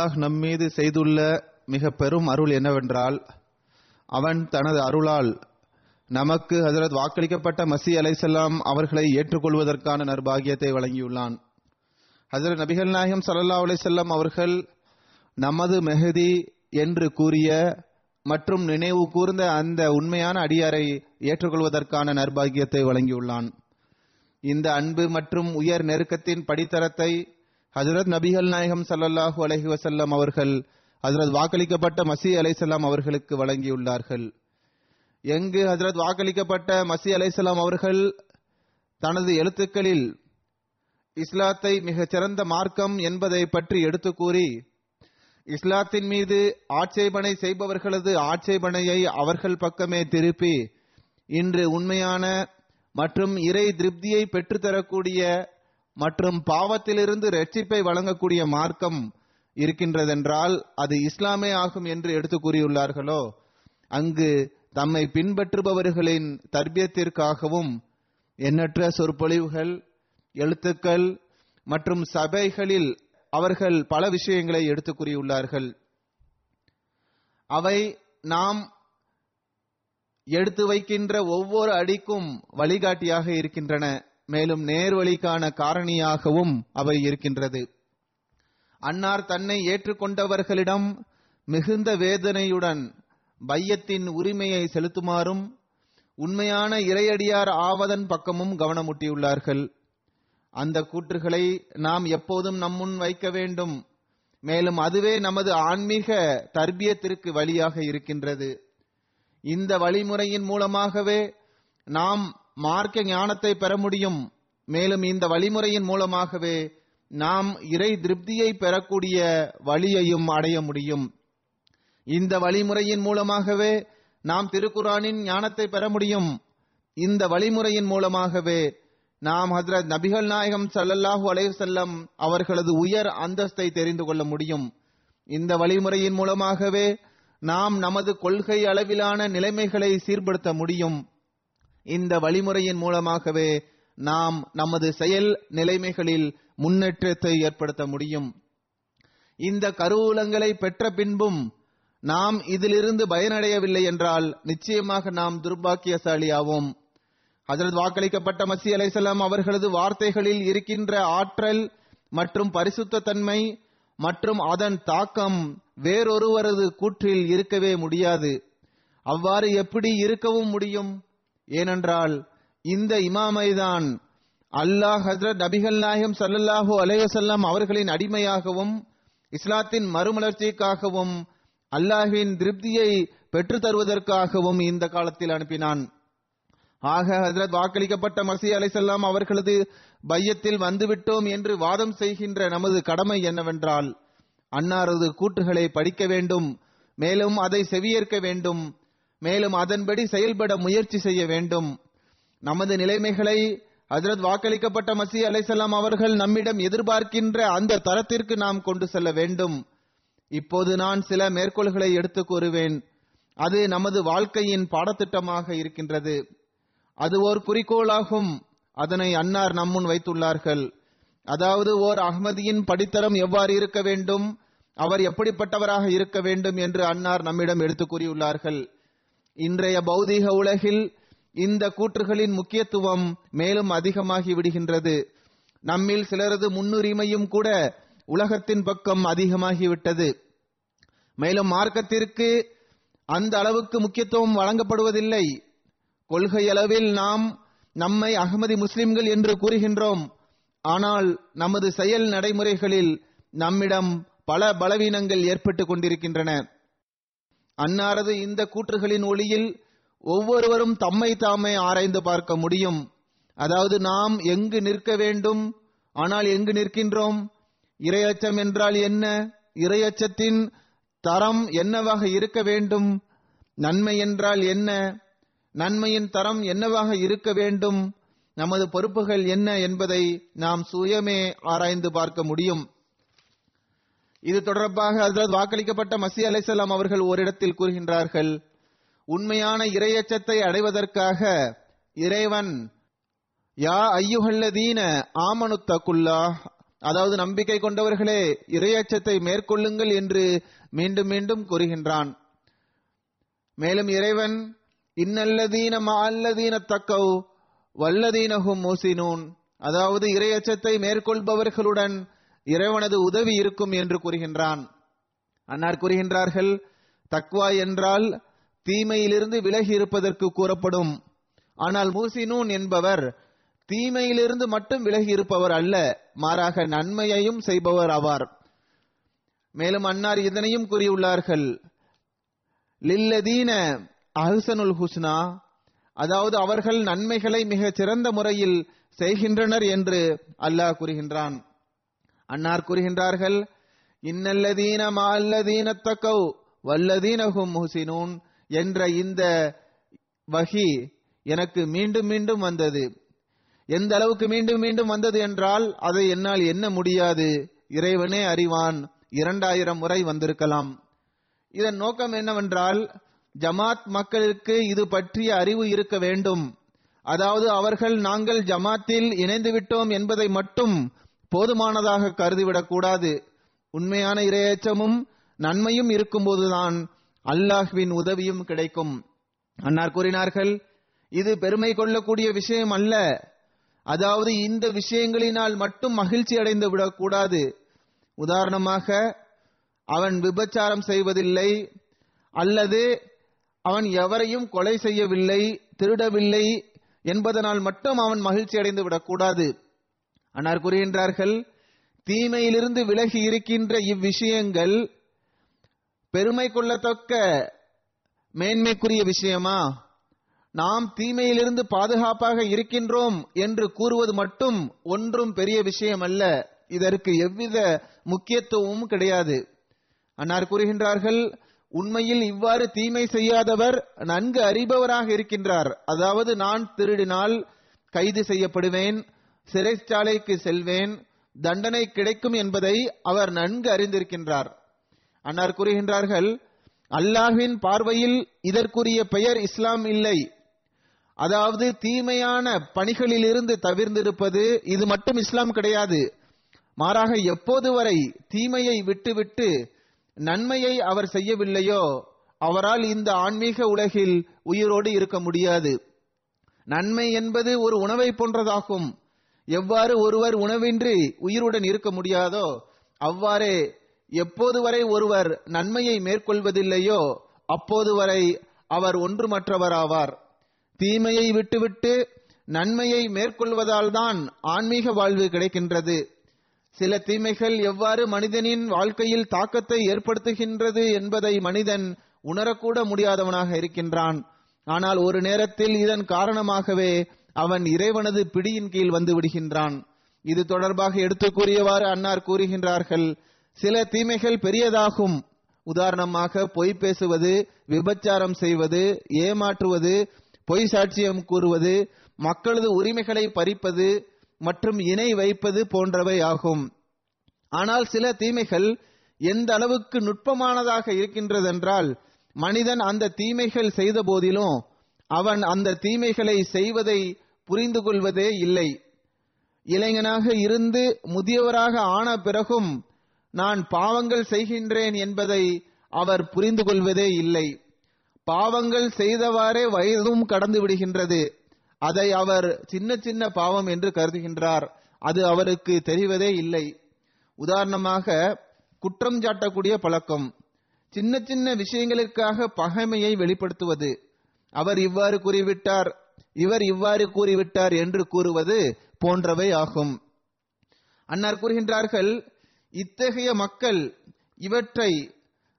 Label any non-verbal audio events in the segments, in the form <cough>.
அல்லாஹ் நம்மீது செய்துள்ள மிக பெரும் அருள் என்னவென்றால் அவன் தனது அருளால் நமக்கு ஹசரத் வாக்களிக்கப்பட்ட மசி அலைசல்லாம் அவர்களை ஏற்றுக்கொள்வதற்கான நர்பாகியத்தை வழங்கியுள்ளான். ஹசரத் நபிகள் நாயகம் சல்லா அலைசல்லாம் அவர்கள் நமது மெஹதி என்று கூறிய மற்றும் நினைவு கூர்ந்த அந்த உண்மையான அடியாரை ஏற்றுக்கொள்வதற்கான நர்பாகியத்தை வழங்கியுள்ளான். இந்த அன்பு மற்றும் உயர் நெருக்கத்தின் படித்தரத்தை ஹசரத் நபிகள் நாயகம் சல்லல்லாஹு அலஹி வசல்லம் அவர்கள் ஹசரத் வாக்களிக்கப்பட்ட மசி அலைசல்லாம் அவர்களுக்கு வழங்கியுள்ளார்கள். எங்கு ஹசரத் வாக்களிக்கப்பட்ட மசி அலைசல்லாம் அவர்கள்? தனது எழுத்துக்களில் இஸ்லாத்தை மிகச்சிறந்த மார்க்கம் என்பதை பற்றி எடுத்து கூறி இஸ்லாத்தின் மீது ஆட்சேபனை செய்பவர்களது ஆட்சேபனையை அவர்கள் பக்கமே திருப்பி இன்று உண்மையான மற்றும் இறை திருப்தியை பெற்றுத்தரக்கூடிய மற்றும் பாவத்திலிருந்து ரட்சிப்பை வழங்கக்கூடிய மார்க்கம் இருக்கின்றதென்றால் அது இஸ்லாமே ஆகும் என்று எடுத்து கூறியுள்ளார்களோ? அங்கு தம்மை பின்பற்றுபவர்களின் தர்பியத்திற்காகவும் எண்ணற்ற சொற்பொழிவுகள் எழுத்துக்கள் மற்றும் சபைகளில் அவர்கள் பல விஷயங்களை எடுத்து கூறியுள்ளார்கள். அவை நாம் எடுத்து வைக்கின்ற ஒவ்வொரு அடிக்கும் வழிகாட்டியாக இருக்கின்றன. மேலும் நேர்வழிக்கான காரணியாகவும் அவை இருக்கின்றது. அன்னார் தன்னை ஏற்றுக்கொண்டவர்களிடம் மிகுந்த வேதனையுடன் பையத்தின் உரிமையை செலுத்துமாறும் உண்மையான இறையடியார் ஆவதன் பக்கமும் கவனமூட்டியுள்ளார்கள். அந்த கூற்றுகளை நாம் எப்போதும் நம்முன் வைக்க வேண்டும். மேலும் அதுவே நமது ஆன்மீக தர்பியத்திற்கு வழியாக இருக்கின்றது. இந்த வழிமுறையின் மூலமாகவே நாம் மார்க்க ஞானத்தை பெற முடியும். மேலும் இந்த வழிமுறையின் மூலமாகவே நாம் இறை திருப்தியை பெறக்கூடிய வழியையும் அடைய முடியும். இந்த வழிமுறையின் மூலமாகவே நாம் திருக்குரானின் ஞானத்தை பெற முடியும். இந்த வழிமுறையின் மூலமாகவே நாம் ஹசரத் நபிகள் நாயகம் சல்லல்லாஹு அலைவசல்லம் அவர்களது உயர் அந்தஸ்தை தெரிந்து கொள்ள முடியும். இந்த வழிமுறையின் மூலமாகவே நாம் நமது கொள்கை அளவிலான நிலைமைகளை சீர்படுத்த முடியும். இந்த வழிமுறையின் மூலமாகவே நாம் நமது செயல் நிலைமைகளில் முன்னேற்றத்தை ஏற்படுத்த முடியும். இந்த கருவூலங்களை பெற்ற பின்பும் நாம் இதிலிருந்து பயனடையவில்லை என்றால் நிச்சயமாக நாம் துர்பாக்கியசாலியாவோம். ஹஜரத் வாக்களிக்கப்பட்ட மசி அலைசலாம் அவர்களது வார்த்தைகளில் இருக்கின்ற ஆற்றல் மற்றும் பரிசுத்த தன்மை மற்றும் அதன் தாக்கம் வேறொருவரது கூற்றில் இருக்கவே முடியாது. அவ்வாறு எப்படி இருக்கவும் முடியும்? ஏனென்றால் இந்த இமாமைதான் அல்லாஹ் ஹசரத் நபிகள் நாயகம் சல்லல்லாஹூ அலைவசல்லாம் அவர்களின் அடிமையாகவும் இஸ்லாத்தின் மறுமலர்ச்சிக்காகவும் அல்லாஹின் திருப்தியை பெற்று தருவதற்காகவும் இந்த காலத்தில் அனுப்பினான். ஆக ஹசரத் வாக்களிக்கப்பட்ட மசி அலைசல்லாம் அவர்களது பையத்தில் வந்துவிட்டோம் என்று வாதம் செய்கின்ற நமது கடமை என்னவென்றால் அன்னாரது கூற்றுகளை படிக்க வேண்டும் மேலும் அதை செவியேற்க வேண்டும் மேலும் அதன்படி செயல்பட முயற்சி செய்ய வேண்டும். நமது நிலைமைகளை ஹஜரத் வாக்களிக்கப்பட்ட மசி அலைசல்லாம் அவர்கள் நம்மிடம் எதிர்பார்க்கின்ற அந்த தரத்திற்கு நாம் கொண்டு செல்ல வேண்டும். இப்போது நான் சில மேற்கோள்களை எடுத்து கூறுவேன். அது நமது வாழ்க்கையின் பாடத்திட்டமாக இருக்கின்றது. அது ஓர் குறிக்கோளாகும். அதனை அன்னார் நம்முன் வைத்துள்ளார்கள். அதாவது ஓர் அகமதியின் படித்தரம் எவ்வாறு இருக்க வேண்டும்? அவர் எப்படிப்பட்டவராக இருக்க வேண்டும் என்று அன்னார் நம்மிடம் எடுத்து கூறியுள்ளார்கள். இன்றைய பௌதீக உலகில் இந்த கூற்றுகளின் முக்கியத்துவம் மேலும் அதிகமாகி விடுகின்றது. நம்மில் சிலரது முன்னுரிமையும் கூட உலகத்தின் பக்கம் அதிகமாகிவிட்டது மேலும் மார்க்கத்திற்கு அந்த அளவுக்கு முக்கியத்துவம் வழங்கப்படுவதில்லை. கொள்கையளவில் நாம் நம்மை அகமதி முஸ்லிம்கள் என்று கூறுகின்றோம். ஆனால் நமது செயல் நடைமுறைகளில் நம்மிடம் பல பலவீனங்கள் ஏற்பட்டு கொண்டிருக்கின்றன. அன்னாரது இந்த கூற்றுகளின் ஒளியில் ஒவ்வொருவரும் தம்மை தாமே ஆராய்ந்து பார்க்க முடியும். அதாவது நாம் எங்கு நிற்க வேண்டும் ஆனால் எங்கு நிற்கின்றோம்? இரையச்சம் என்றால் என்ன? இரையச்சத்தின் தரம் என்னவாக இருக்க வேண்டும்? நன்மை என்றால் என்ன? நன்மையின் தரம் என்னவாக இருக்க வேண்டும்? நமது பொறுப்புகள் என்ன என்பதை நாம் சுயமே ஆராய்ந்து பார்க்க முடியும். இது தொடர்பாக அதாவது வாக்களிக்கப்பட்ட மசி அலைசலாம் அவர்கள் ஓரிடத்தில் கூறுகின்றார்கள் உண்மையான இரையச்சத்தை அடைவதற்காக இறைவன் யா ஐயுகல்லதீன ஆமனுத்தகுல்லா அதாவது நம்பிக்கை கொண்டவர்களே இரையச்சத்தை மேற்கொள்ளுங்கள் என்று மீண்டும் மீண்டும் கூறுகின்றான். மேலும் இறைவன் இன்னல்லதீன அல்லதீன தக்கவ் வல்லதீனகும் மூசினூன் அதாவது இரையச்சத்தை மேற்கொள்பவர்களுடன் இறைவனது உதவி இருக்கும் என்று கூறுகின்றான். அன்னார் கூறுகின்றார்கள் தக்வா என்றால் தீமையிலிருந்து விலகி இருப்பதற்கு கூறப்படும். ஆனால் மூசினூன் என்பவர் தீமையிலிருந்து மட்டும் விலகி இருப்பவர் அல்ல மாறாக நன்மையையும் செய்பவர் ஆவார். மேலும் அன்னார் இதனையும் கூறியுள்ளார்கள் லில்லதீன அஹசனுல் ஹுஸ்னா அதாவது அவர்கள் நன்மைகளை மிகச் சிறந்த முறையில் செய்கின்றனர் என்று அல்லாஹ் கூறுகின்றான். அன்னார் கூறுகின்றார்கள் இன்னல்லதீன மால்லதீன தக்கவு வல்லதீனகும் முஹ்சினூன் என்ற இந்த வகி எனக்கு மீண்டும் மீண்டும் வந்தது. எந்த அளவுக்கு மீண்டும் மீண்டும் வந்தது என்றால் அதை என்னால் எண்ண முடியாது. இறைவனே அறிவான் இரண்டாயிரம் முறை வந்திருக்கலாம். இதன் நோக்கம் என்னவென்றால் ஜமாத் மக்களுக்கு இது பற்றிய அறிவு இருக்க வேண்டும். அதாவது அவர்கள் நாங்கள் ஜமாத்தில் இணைந்து விட்டோம் என்பதை மட்டும் போதுமானதாக கருதிவிடக் கூடாது உண்மையான இரையச்சமும் நன்மையும் இருக்கும்போதுதான் அல்லாஹ்வின் உதவியும் கிடைக்கும். அன்னார் கூறினார்கள் இது பெருமை கொள்ளக்கூடிய விஷயம் அல்ல. அதாவது இந்த விஷயங்களினால் மட்டும் மகிழ்ச்சி அடைந்து விடக்கூடாது. உதாரணமாக அவன் விபச்சாரம் செய்வதில்லை அல்லது அவன் எவரையும் கொலை செய்யவில்லை திருடவில்லை என்பதனால் மட்டும் அவன் மகிழ்ச்சி அடைந்து விடக்கூடாது. அன்னார் கூறுகின்றார்கள் தீமையிலிருந்து விலகி இருக்கின்ற இவ்விஷயங்கள் பெருமை கொள்ளத்தக்க மேன்மைக்குரிய விஷயமா? நாம் தீமையிலிருந்து பாதுகாப்பாக இருக்கின்றோம் என்று கூறுவது மட்டும் ஒன்றும் பெரிய விஷயம் அல்ல இதற்கு எவ்வித முக்கியத்துவமும் கிடையாது. அன்னார் கூறுகின்றார்கள் உண்மையில் இவ்வாறு தீமை செய்யாதவர் நன்கு அறிபவராக இருக்கின்றார். அதாவது நான் திருடினால் கைது செய்யப்படுவேன் சிறைச்சாலைக்கு செல்வேன் தண்டனை கிடைக்கும் என்பதை அவர் நன்கு அறிந்திருக்கின்றார். அன்னார் கூறுகின்றார்கள் அல்லாஹின் பார்வையில் இதற்குரிய பெயர் இஸ்லாம் இல்லை. அதாவது தீமையான பணிகளிலிருந்து தவிர்ந்திருப்பது இது மட்டும் இஸ்லாம் கிடையாது. மாறாக எப்போது வரை தீமையை விட்டுவிட்டு நன்மையை அவர் செய்யவில்லையோ அவரால் இந்த ஆன்மீக உலகில் உயிரோடு இருக்க முடியாது. நன்மை என்பது ஒரு உணவை போன்றதாகும். எவ்வாறு ஒருவர் உணவின்றி உயிருடன் இருக்க முடியாதோ அவ்வாறே எப்போது வரை ஒருவர் நன்மையை மேற்கொள்வதில்லையோ அப்போது வரை அவர் ஒன்றுமற்றவராவார். தீமையை விட்டுவிட்டு நன்மையை மேற்கொள்வதால் தான் ஆன்மீக வாழ்வு கிடைக்கின்றது. சில தீமைகள் எவ்வாறு மனிதனின் வாழ்க்கையில் தாக்கத்தை ஏற்படுத்துகின்றது என்பதை மனிதன் உணரக்கூட முடியாதவனாக இருக்கின்றான். ஆனால் ஒரு நேரத்தில் இதன் காரணமாகவே அவன் இறைவனது பிடியின் கீழ் வந்து விடுகின்றான். இது தொடர்பாக எடுத்து கூறியவாறு அன்னார் கூறுகின்றார்கள். சில தீமைகள் பெரியதாகும். உதாரணமாக பொய் பேசுவது விபச்சாரம் செய்வது ஏமாற்றுவது பொய் சாட்சியம் கூறுவது மக்களது உரிமைகளை பறிப்பது மற்றும் இணை வைப்பது போன்றவை ஆகும். ஆனால் சில தீமைகள் எந்த அளவுக்கு நுட்பமானதாக இருக்கின்றதென்றால் மனிதன் அந்த தீமைகள் செய்த போதிலும் அவன் அந்த தீமைகளை செய்வதை புரிந்து கொள்வதே இல்லை. இளைஞனாக இருந்து முதியவராக ஆன பிறகும் நான் பாவங்கள் செய்கின்றேன் என்பதை அவர் புரிந்து கொள்வதே இல்லை. பாவங்கள் செய்தவாறே வயதும் கடந்து விடுகின்றது. அதை அவர் சின்ன சின்ன பாவம் என்று கருதுகின்றார். அது அவருக்கு தெரிவதே இல்லை. உதாரணமாக குற்றம் சாட்டக்கூடிய பழக்கம். சின்ன சின்ன விஷயங்களுக்காக பகைமையை வெளிப்படுத்துவது. அவர் இவ்வாறு கூறிவிட்டார். இவர் இவ்வாறு கூறிவிட்டார் என்று கூறுவது போன்றவை ஆகும். அன்னார் கூறுகின்றார்கள் இத்தகைய மக்கள் இவற்றை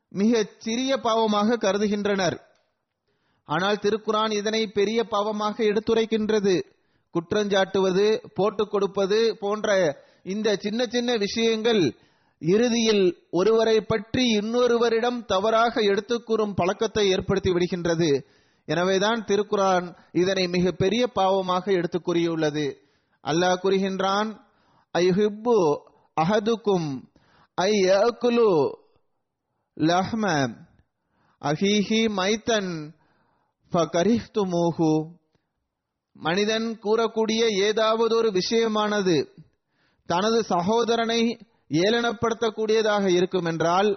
மிகச் சிறிய பாவமாக கருதுகின்றனர். ஆனால் திருக்குரான் இதனை பெரிய பாவமாக எடுத்துரைக்கின்றது. குற்றஞ்சாட்டுவது போட்டுக் கொடுப்பது போன்ற இந்த சின்ன சின்ன விஷயங்கள் இறுதியில் ஒருவரை பற்றி இன்னொருவரிடம் தவறாக எடுத்துக்கூறும் பழக்கத்தை ஏற்படுத்தி விடுகின்றது. எனவேதான் திருக்குரான் இதனை மிக பெரிய பாவமாக எடுத்து கூறியுள்ளது. அல்லாஹ் கூறுகின்றான் ஐஹிப்பு அஹதுக்கும் ஐ யகுலு லஹ்ம அஹீஹி மைத்தன் மனிதன் கூறக்கூடிய ஏதாவது ஒரு விஷயமானது தனது சகோதரனை ஏளனப்படுத்தக்கூடியதாக இருக்கும் என்றால்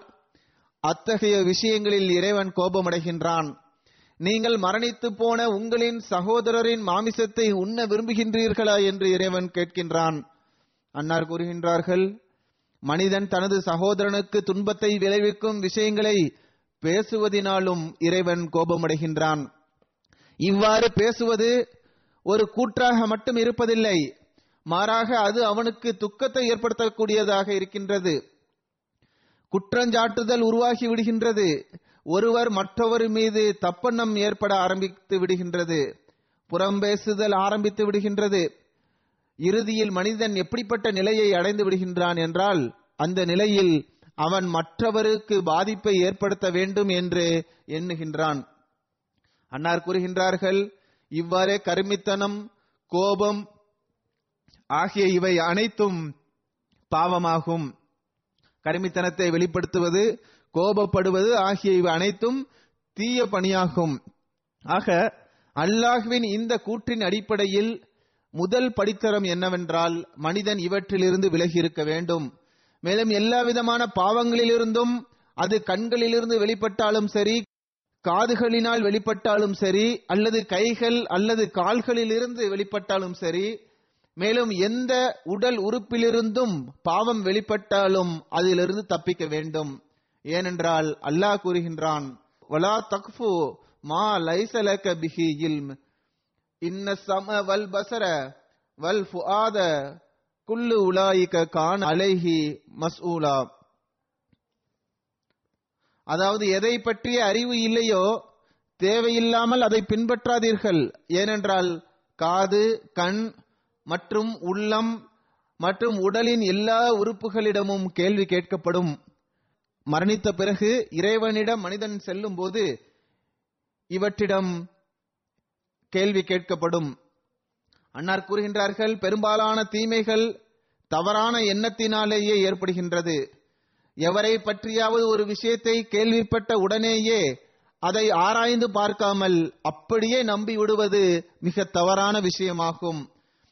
அத்தகைய விஷயங்களில் இறைவன் கோபமடைகின்றான். நீங்கள் மரணித்து போன உங்களின் சகோதரரின் மாமிசத்தை உண்ண விரும்புகின்றீர்களா என்று இறைவன் கேட்கின்றான். அன்னார் கூறுகின்றார்கள் மனிதன் தனது சகோதரனுக்கு துன்பத்தை விளைவிக்கும் விஷயங்களை பேசுவதினாலும் இறைவன் கோபமடைகின்றான். இவ்வாறு பேசுவது ஒரு கூற்றாக மட்டும் இருப்பதில்லை மாறாக அது அவனுக்கு துக்கத்தை ஏற்படுத்தக்கூடியதாக இருக்கின்றது. குற்றஞ்சாட்டுதல் உருவாகி விடுகின்றது. ஒருவர் மற்றவர் மீது தப்பெண்ணம் ஏற்பட ஆரம்பித்து விடுகின்றது. புறம் பேசுதல் ஆரம்பித்து விடுகின்றது. இறுதியில் மனிதன் எப்படிப்பட்ட நிலையை அடைந்து விடுகின்றான் என்றால் அந்த நிலையில் அவன் மற்றவருக்கு பாதிப்பை ஏற்படுத்த வேண்டும் என்று எண்ணுகின்றான். அன்னார் கூறுகின்றார்கள் இவ்வாறே கருமித்தனம் கோபம் ஆகிய இவை அனைத்தும் பாவமாகும். கருமித்தனத்தை வெளிப்படுத்துவது கோபப்படுவது ஆகிய இவை அனைத்தும் தீய பணியாகும். ஆக அல்லாஹ்வின் இந்த கூற்றின் அடிப்படையில் முதல் படித்தரம் என்னவென்றால் மனிதன் இவற்றிலிருந்து விலகி இருக்க வேண்டும். மேலும் எல்லா விதமான பாவங்களிலிருந்தும் அது கண்களிலிருந்து வெளிப்பட்டாலும் சரி காதுகளினால் வெளிப்பட்டாலும் சரி அல்லது கைகள் அல்லது கால்களிலிருந்து வெளிப்பட்டாலும் சரி மேலும் எந்த உடல் உறுப்பிலிருந்தும் பாவம் வெளிப்பட்டாலும் அதிலிருந்து தப்பிக்க வேண்டும். ஏனென்றால் அல்லாஹ் கூறுகின்றான் வலா தக்ஃபு மா லைசலக பிஹி இல்ம். இன்ன சம வல் பசர வல் ஃபுஆத குல்லு உலாயிக்க கான் அலைஹி மஸ்ஊலா. அதாவது எதை பற்றிய அறிவு இல்லையோ தேவையில்லாமல் அதை பின்பற்றாதீர்கள். ஏனென்றால் காது கண் மற்றும் உள்ளம் மற்றும் உடலின் எல்லா உறுப்புகளிடமும் கேள்வி கேட்கப்படும். மரணித்த பிறகு இறைவனிடம் மனிதன் செல்லும் போது இவற்றிடம் கேள்வி கேட்கப்படும். அன்னார் கூறுகின்றார்கள் பெரும்பாலான தீமைகள் தவறான எண்ணத்தினாலேயே ஏற்படுகின்றது. எவரை பற்றியாவது ஒரு விஷயத்தை கேள்விப்பட்ட உடனேயே அதை ஆராய்ந்து பார்க்காமல் அப்படியே நம்பி விடுவது மிக தவறான விஷயமாகும்.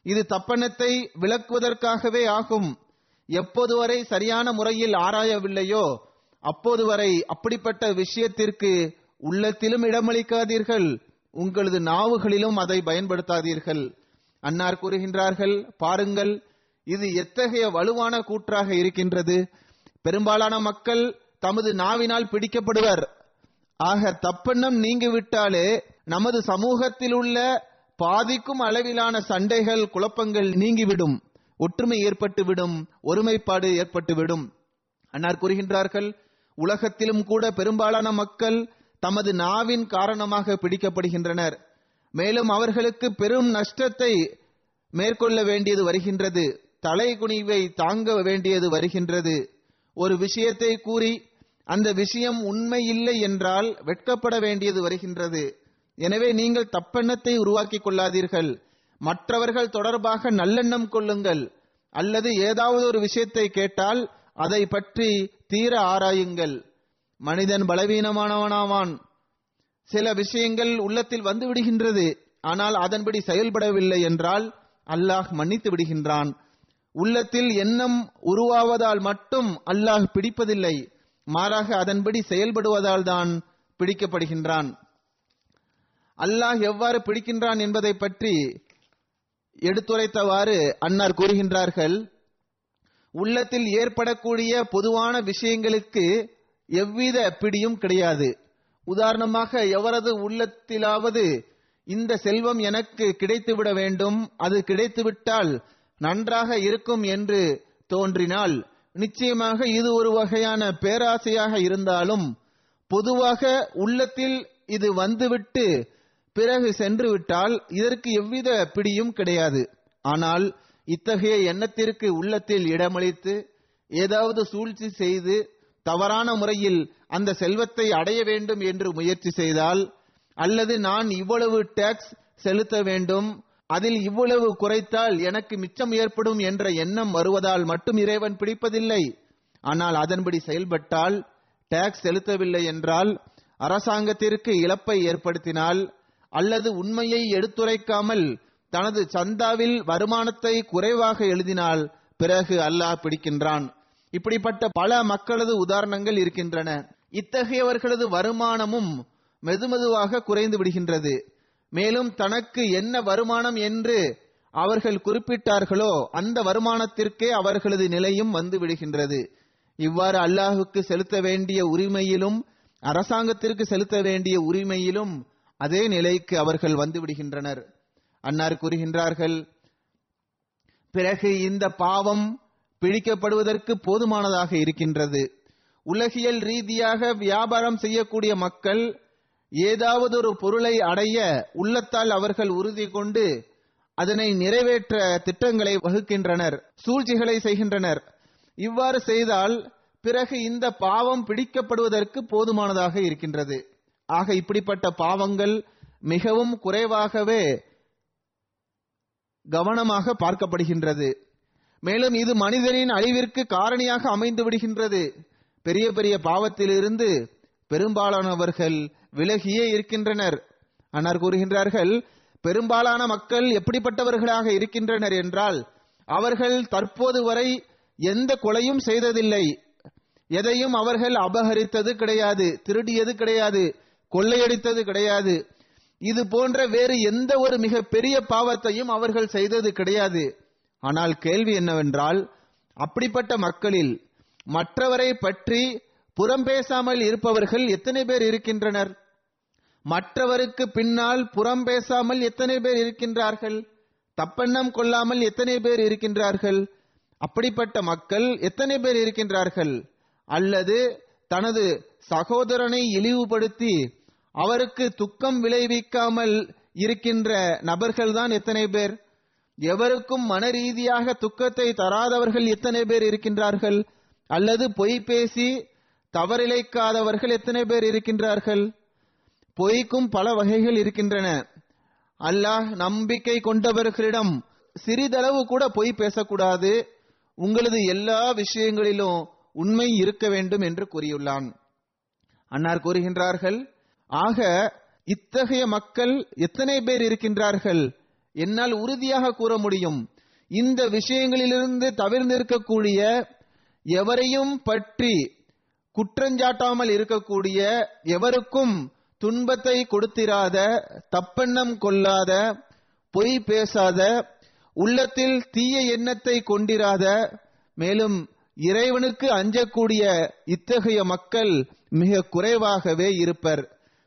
இது தப்பெண்ணத்தை விளக்குவதற்காகவே ஆகும். எப்போது வரை சரியான முறையில் ஆராயவில்லையோ அப்போது வரை அப்படிப்பட்ட விஷயத்திற்கு உள்ளத்திலும் இடமளிக்காதீர்கள். உங்களது நாவுகளிலும் அதை பயன்படுத்தாதீர்கள். அன்னார் கூறுகின்றார்கள் பாருங்கள் இது எத்தகைய வலுவான கூற்றாக இருக்கின்றது. பெரும்பாலான மக்கள் தமது நாவினால் பிடிக்கப்படுவர். ஆக தப்பெண்ணம் நீங்கிவிட்டாலே நமது சமூகத்தில் உள்ள பாதிக்கும் அளவிலான சண்டைகள் குழப்பங்கள் நீங்கிவிடும். ஒற்றுமை ஏற்பட்டுவிடும் ஒருமைப்பாடு ஏற்பட்டுவிடும். அன்னார் கூறுகின்றார்கள் உலகத்திலும் கூட பெரும்பாலான மக்கள் தமது நாவின் காரணமாக பிடிக்கப்படுகின்றனர். மேலும் அவர்களுக்கு பெரும் நஷ்டத்தை மேற்கொள்ள வேண்டியது வருகின்றது. தலைகுனிவை தாங்க வேண்டியது வருகின்றது. ஒரு விஷயத்தை கூறி அந்த விஷயம் உண்மை இல்லை என்றால் வெட்கப்பட வேண்டியது வருகின்றது. எனவே நீங்கள் தப்பெண்ணத்தை உருவாக்கிக் கொள்ளாதீர்கள். மற்றவர்கள் தொடர்பாக நல்லெண்ணம் கொள்ளுங்கள். அல்லது ஏதாவது ஒரு விஷயத்தை கேட்டால் அதை பற்றி தீர ஆராயுங்கள். மனிதன் பலவீனமானவனாவான். சில விஷயங்கள் உள்ளத்தில் வந்து விடுகின்றது. ஆனால் அதன்படி செயல்படவில்லை என்றால் அல்லாஹ் மன்னித்து விடுகின்றான். உள்ளத்தில் எண்ணம் உருவாவதால் மட்டும் அல்லாஹ் பிடிப்பதில்லை. மாறாக அதன்படி செயல்படுவதால் தான் பிடிக்கப்படுகின்றான். அல்லாஹ் எவ்வாறு பிடிக்கின்றான் என்பதை பற்றி எடுத்துரைத்தவாறு அன்னார் கூறுகின்றார்கள். உள்ளத்தில் ஏற்படக்கூடிய பொதுவான விஷயங்களுக்கு எவ்வித பிடியும் கிடையாது. உதாரணமாக எவரது உள்ளத்திலாவது இந்த செல்வம் எனக்கு கிடைத்துவிட வேண்டும் அது கிடைத்துவிட்டால் நன்றாக இருக்கும் என்று தோன்றினால் நிச்சயமாக இது ஒரு வகையான பேராசையாக இருந்தாலும் பொதுவாக உள்ளத்தில் இது வந்துவிட்டு பிறகு சென்று விட்டால் இதற்கு எவ்வித பிடியும் கிடையாது. ஆனால் இத்தகைய எண்ணத்திற்கு உள்ளத்தில் இடமளித்து ஏதாவது சூழ்ச்சி செய்து தவறான முறையில் அந்த செல்வத்தை அடைய வேண்டும் என்று முயற்சி செய்தால் அல்லது நான் இவ்வளவு டாக்ஸ் செலுத்த வேண்டும் அதில் இவ்வளவு குறைத்தால் எனக்கு மிச்சம் ஏற்படும் என்ற எண்ணம் வருவதால் மட்டும் இறைவன் பிடிப்பதில்லை. ஆனால் அதன்படி செயல்பட்டால் டாக்ஸ் செலுத்தவில்லை என்றால் அரசாங்கத்திற்கு இழப்பை ஏற்படுத்தினால் அல்லது உண்மையை எடுத்துரைக்காமல் தனது சந்தாவில் வருமானத்தை குறைவாக எழுதினால் பிறகு அல்லாஹ் பிடிக்கின்றான். இப்படிப்பட்ட பல மக்களது உதாரணங்கள் இருக்கின்றன. இத்தகையவர்களது வருமானமும் மெதுமெதுவாக குறைந்து விடுகின்றது. மேலும் தனக்கு என்ன வருமானம் என்று அவர்கள் குறிப்பிட்டார்களோ அந்த வருமானத்திற்கே அவர்களது நிலையும் வந்து விடுகின்றது. இவ்வாறு அல்லாஹுக்கு செலுத்த வேண்டிய உரிமையிலும் அரசாங்கத்திற்கு செலுத்த வேண்டிய உரிமையிலும் அதே நிலைக்கு அவர்கள் வந்து விடுகின்றனர். அன்னார் கூறுகின்றார்கள் பிறகு இந்த பாவம் பிடிக்கப்படுவதற்கு போதுமானதாக இருக்கின்றது. உலகியல் ரீதியாக வியாபாரம் செய்யக்கூடிய மக்கள் ஏதாவது ஒரு பொருளை அடைய உள்ளத்தால் அவர்கள் உறுதி கொண்டு அதனை நிறைவேற்ற திட்டங்களை வகுக்கின்றனர் சூழ்ச்சிகளை செய்கின்றனர். இவ்வாறு செய்தால் பிறகு இந்த பாவம் பிடிக்கப்படுவதற்கு போதுமானதாக இருக்கின்றது. ஆக இப்படிப்பட்ட பாவங்கள் மிகவும் குறைவாகவே கவனமாக பார்க்கப்படுகின்றது. மேலும் இது மனிதனின் அழிவிற்கு காரணியாக அமைந்து விடுகின்றது. பெரிய பெரிய பாவத்திலிருந்து பெரும்பாலானவர்கள் விலகியே இருக்கின்றனர். அன்னார் கூறுகின்றார்கள் பெரும்பாலான மக்கள் எப்படிப்பட்டவர்களாக இருக்கின்றனர் என்றால் அவர்கள் தற்போது வரை எந்த கொலையும் செய்ததில்லை. எதையும் அவர்கள் அபகரித்தது கிடையாது திருடியது கிடையாது கொள்ளையடித்தது கிடையாது. இது போன்ற வேறு எந்த ஒரு மிக பெரிய பாவத்தையும் அவர்கள் செய்தது கிடையாது. ஆனால் கேள்வி என்னவென்றால் அப்படிப்பட்ட மக்களில் மற்றவரை பற்றி புறம் பேசாமல் இருப்பவர்கள் எத்தனை பேர் இருக்கின்றனர்? மற்றவருக்கு பின்னால் புறம் பேசாமல் எத்தனை பேர் இருக்கின்றார்கள்? தப்பெண்ணம் கொள்ளாமல் எத்தனை பேர் இருக்கின்றார்கள்? அப்படிப்பட்ட மக்கள் எத்தனை பேர் இருக்கின்றார்கள்? அல்லது தனது சகோதரனை இழிவுபடுத்தி அவருக்கு துக்கம் விளைவிக்காமல் இருக்கின்ற நபர்கள்தான் எத்தனை பேர்? எவருக்கும் மன ரீதியாக துக்கத்தை தராதவர்கள் எத்தனை பேர் இருக்கின்றார்கள்? அல்லது பொய் பேசி தவறிழைக்காதவர்கள் எத்தனை பேர் இருக்கின்றார்கள்? பொய்க்கும் பல வகைகள் இருக்கின்றன. அல்லாஹ் நம்பிக்கை கொண்டவர்களிடம் சிறிதளவு கூட பொய் பேசக்கூடாது. உங்களது எல்லா விஷயங்களிலும் உண்மை இருக்க வேண்டும் என்று கூறியுள்ளான். அன்னார் கூறுகின்றார்கள் ஆக இத்தகைய மக்கள் எத்தனை பேர் இருக்கின்றார்கள்? என்னால் உறுதியாக கூற முடியும். இந்த விஷயங்களிலிருந்து தவிர்ந்திருக்கக்கூடிய எவரையும் பற்றி குற்றஞ்சாட்டாமல் இருக்கக்கூடிய எவருக்கும் துன்பத்தை கொடுத்திராத தப்பெண்ணம் கொள்ளாத பொய் பேசாத உள்ளத்தில் தீய எண்ணத்தை கொண்டிராத மேலும் இறைவனுக்கு அஞ்சக்கூடிய இத்தகைய மக்கள் மிக குறைவாகவே இருப்பர்.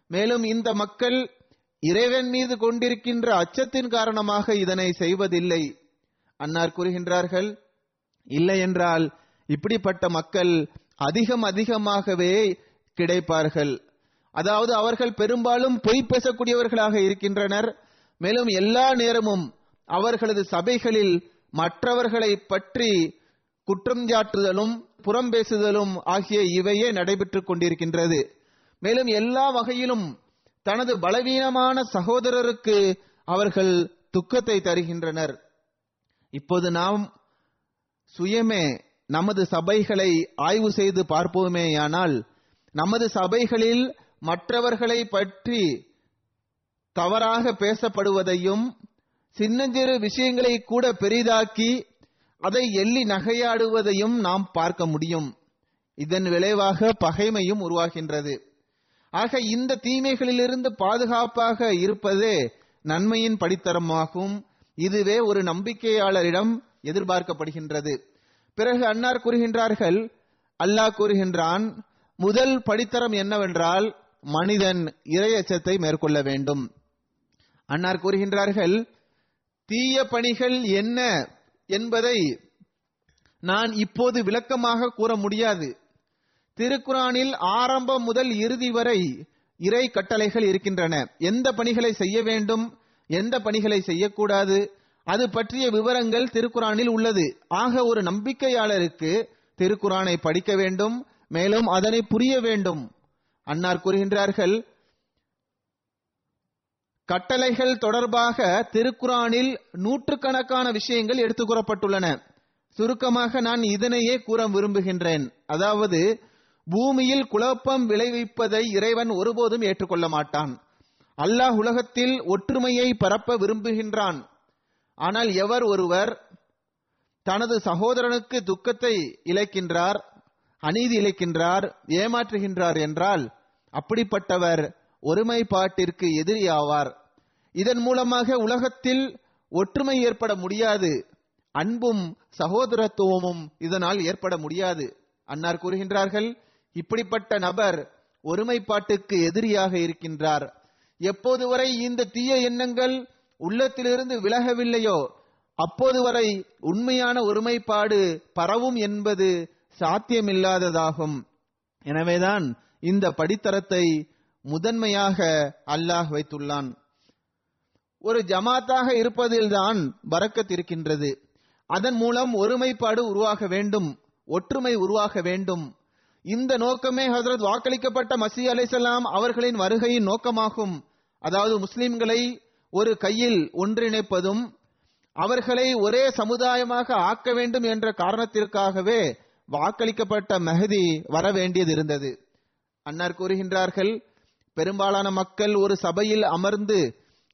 மேலும் இந்த மக்கள் இறைவன் மீது கொண்டிருக்கின்ற அச்சத்தின் காரணமாக இதனை செய்வதில்லை. அன்னார் கூறுகின்றார்கள் இல்லை என்றால் இப்படிப்பட்ட மக்கள் அதிகம் அதிகமாகவே கிடைப்பார்கள். அதாவது அவர்கள் பெரும்பாலும் பொய் பேசக்கூடியவர்களாக இருக்கின்றனர். மேலும் எல்லா நேரமும் அவர்களது சபைகளில் மற்றவர்களை பற்றி குற்றம் சாட்டுதலும் புறம் பேசுதலும் ஆகிய இவையே நடைபெற்றுக் கொண்டிருக்கின்றது. மேலும் எல்லா வகையிலும் தனது பலவீனமான சகோதரருக்கு அவர்கள் துக்கத்தை தருகின்றனர். இப்போது நாம் சுயமே நமது சபைகளை ஆய்வு செய்து பார்ப்போமேயானால் நமது சபைகளில் மற்றவர்களை பற்றி தவறாக பேசப்படுவதையும் சின்னஞ்சிறு விஷயங்களை கூட பெரிதாக்கி அதை எள்ளி நகையாடுவதையும் நாம் பார்க்க முடியும். இதன் விளைவாக பகைமையும் உருவாகின்றது. ஆக இந்த தீமைகளிலிருந்து பாதுகாப்பாக இருப்பதே நன்மையின் படித்தரமாகும். இதுவே ஒரு நம்பிக்கையாளரிடம் எதிர்பார்க்கப்படுகின்றது. பிறகு அன்னார் கூறுகின்றார்கள் அல்லாஹ் கூறுகின்றான் முதல் படித்தரம் என்னவென்றால் மனிதன் இரையச்சத்தை மேற்கொள்ள வேண்டும். அன்னார் கூறுகின்றார்கள் தீய பணிகள் என்ன என்பதை நான் இப்போது விளக்கமாக கூற முடியாது. திருக்குறானில் ஆரம்பம் முதல் இறுதி வரை இறை கட்டளைகள் இருக்கின்றன. எந்த பணிகளை செய்ய வேண்டும் எந்த பணிகளை செய்யக்கூடாது அது பற்றிய விவரங்கள் திருக்குறானில் உள்ளது. ஆக ஒரு நம்பிக்கையாளருக்கு திருக்குறானை படிக்க வேண்டும் மேலும் அதனை புரிய வேண்டும். அன்னார் கூறுகின்றார்கள் கட்டளைகள் தொடர்பாக திருக்குறானில் நூற்றுக்கணக்கான விஷயங்கள் எடுத்துக் கூறப்பட்டுள்ளன. சுருக்கமாக நான் இதனையே கூற விரும்புகின்றேன். அதாவது பூமியில் குழப்பம் விளைவிப்பதை இறைவன் ஒருபோதும் ஏற்றுக்கொள்ள மாட்டான். அல்லாஹ் உலகத்தில் ஒற்றுமையை பரப்ப விரும்புகின்றான். ஆனால் எவர் ஒருவர் தனது சகோதரனுக்கு துக்கத்தை இழைக்கின்றார் அநீதி இழைக்கின்றார் ஏமாற்றுகின்றார் என்றால் அப்படிப்பட்டவர் ஒருமைப்பாட்டிற்கு எதிரியாவார். இதன் மூலமாக உலகத்தில் ஒற்றுமை ஏற்பட முடியாது. அன்பும் சகோதரத்துவமும் இதனால் ஏற்பட முடியாது. அன்னார் கூறுகின்றார்கள் இப்படிப்பட்ட நபர் ஒருமைப்பாட்டுக்கு எதிரியாக இருக்கின்றார். எப்போது வரை இந்த தீய எண்ணங்கள் உள்ளத்திலிருந்து விலகவில்லையோ அப்போது வரை உண்மையான ஒருமைப்பாடு பரவும் என்பது சாத்தியமில்லாததாகும். எனவேதான் இந்த படித்தரத்தை முதன்மையாக அல்லாஹ் வைத்துள்ளான். ஒரு ஜமாத்தாக இருப்பதில்தான் பறக்கத் இருக்கின்றது. அதன் மூலம் ஒருமைப்பாடு உருவாக வேண்டும் ஒற்றுமை உருவாக வேண்டும். இந்த நோக்கமே ஹசரத் வாக்களிக்கப்பட்ட மசி அலைசலாம் அவர்களின் வருகையின் நோக்கமாகும். அதாவது முஸ்லிம்களை ஒரு கையில் ஒன்றிணைப்பதும் அவர்களை ஒரே சமுதாயமாக ஆக்க வேண்டும் என்ற காரணத்திற்காகவே வாக்களிக்கப்பட்ட மெஹதி வர வேண்டியது இருந்தது. அன்னார் கூறுகின்றார்கள் பெரும்பாலான மக்கள் ஒரு சபையில் அமர்ந்து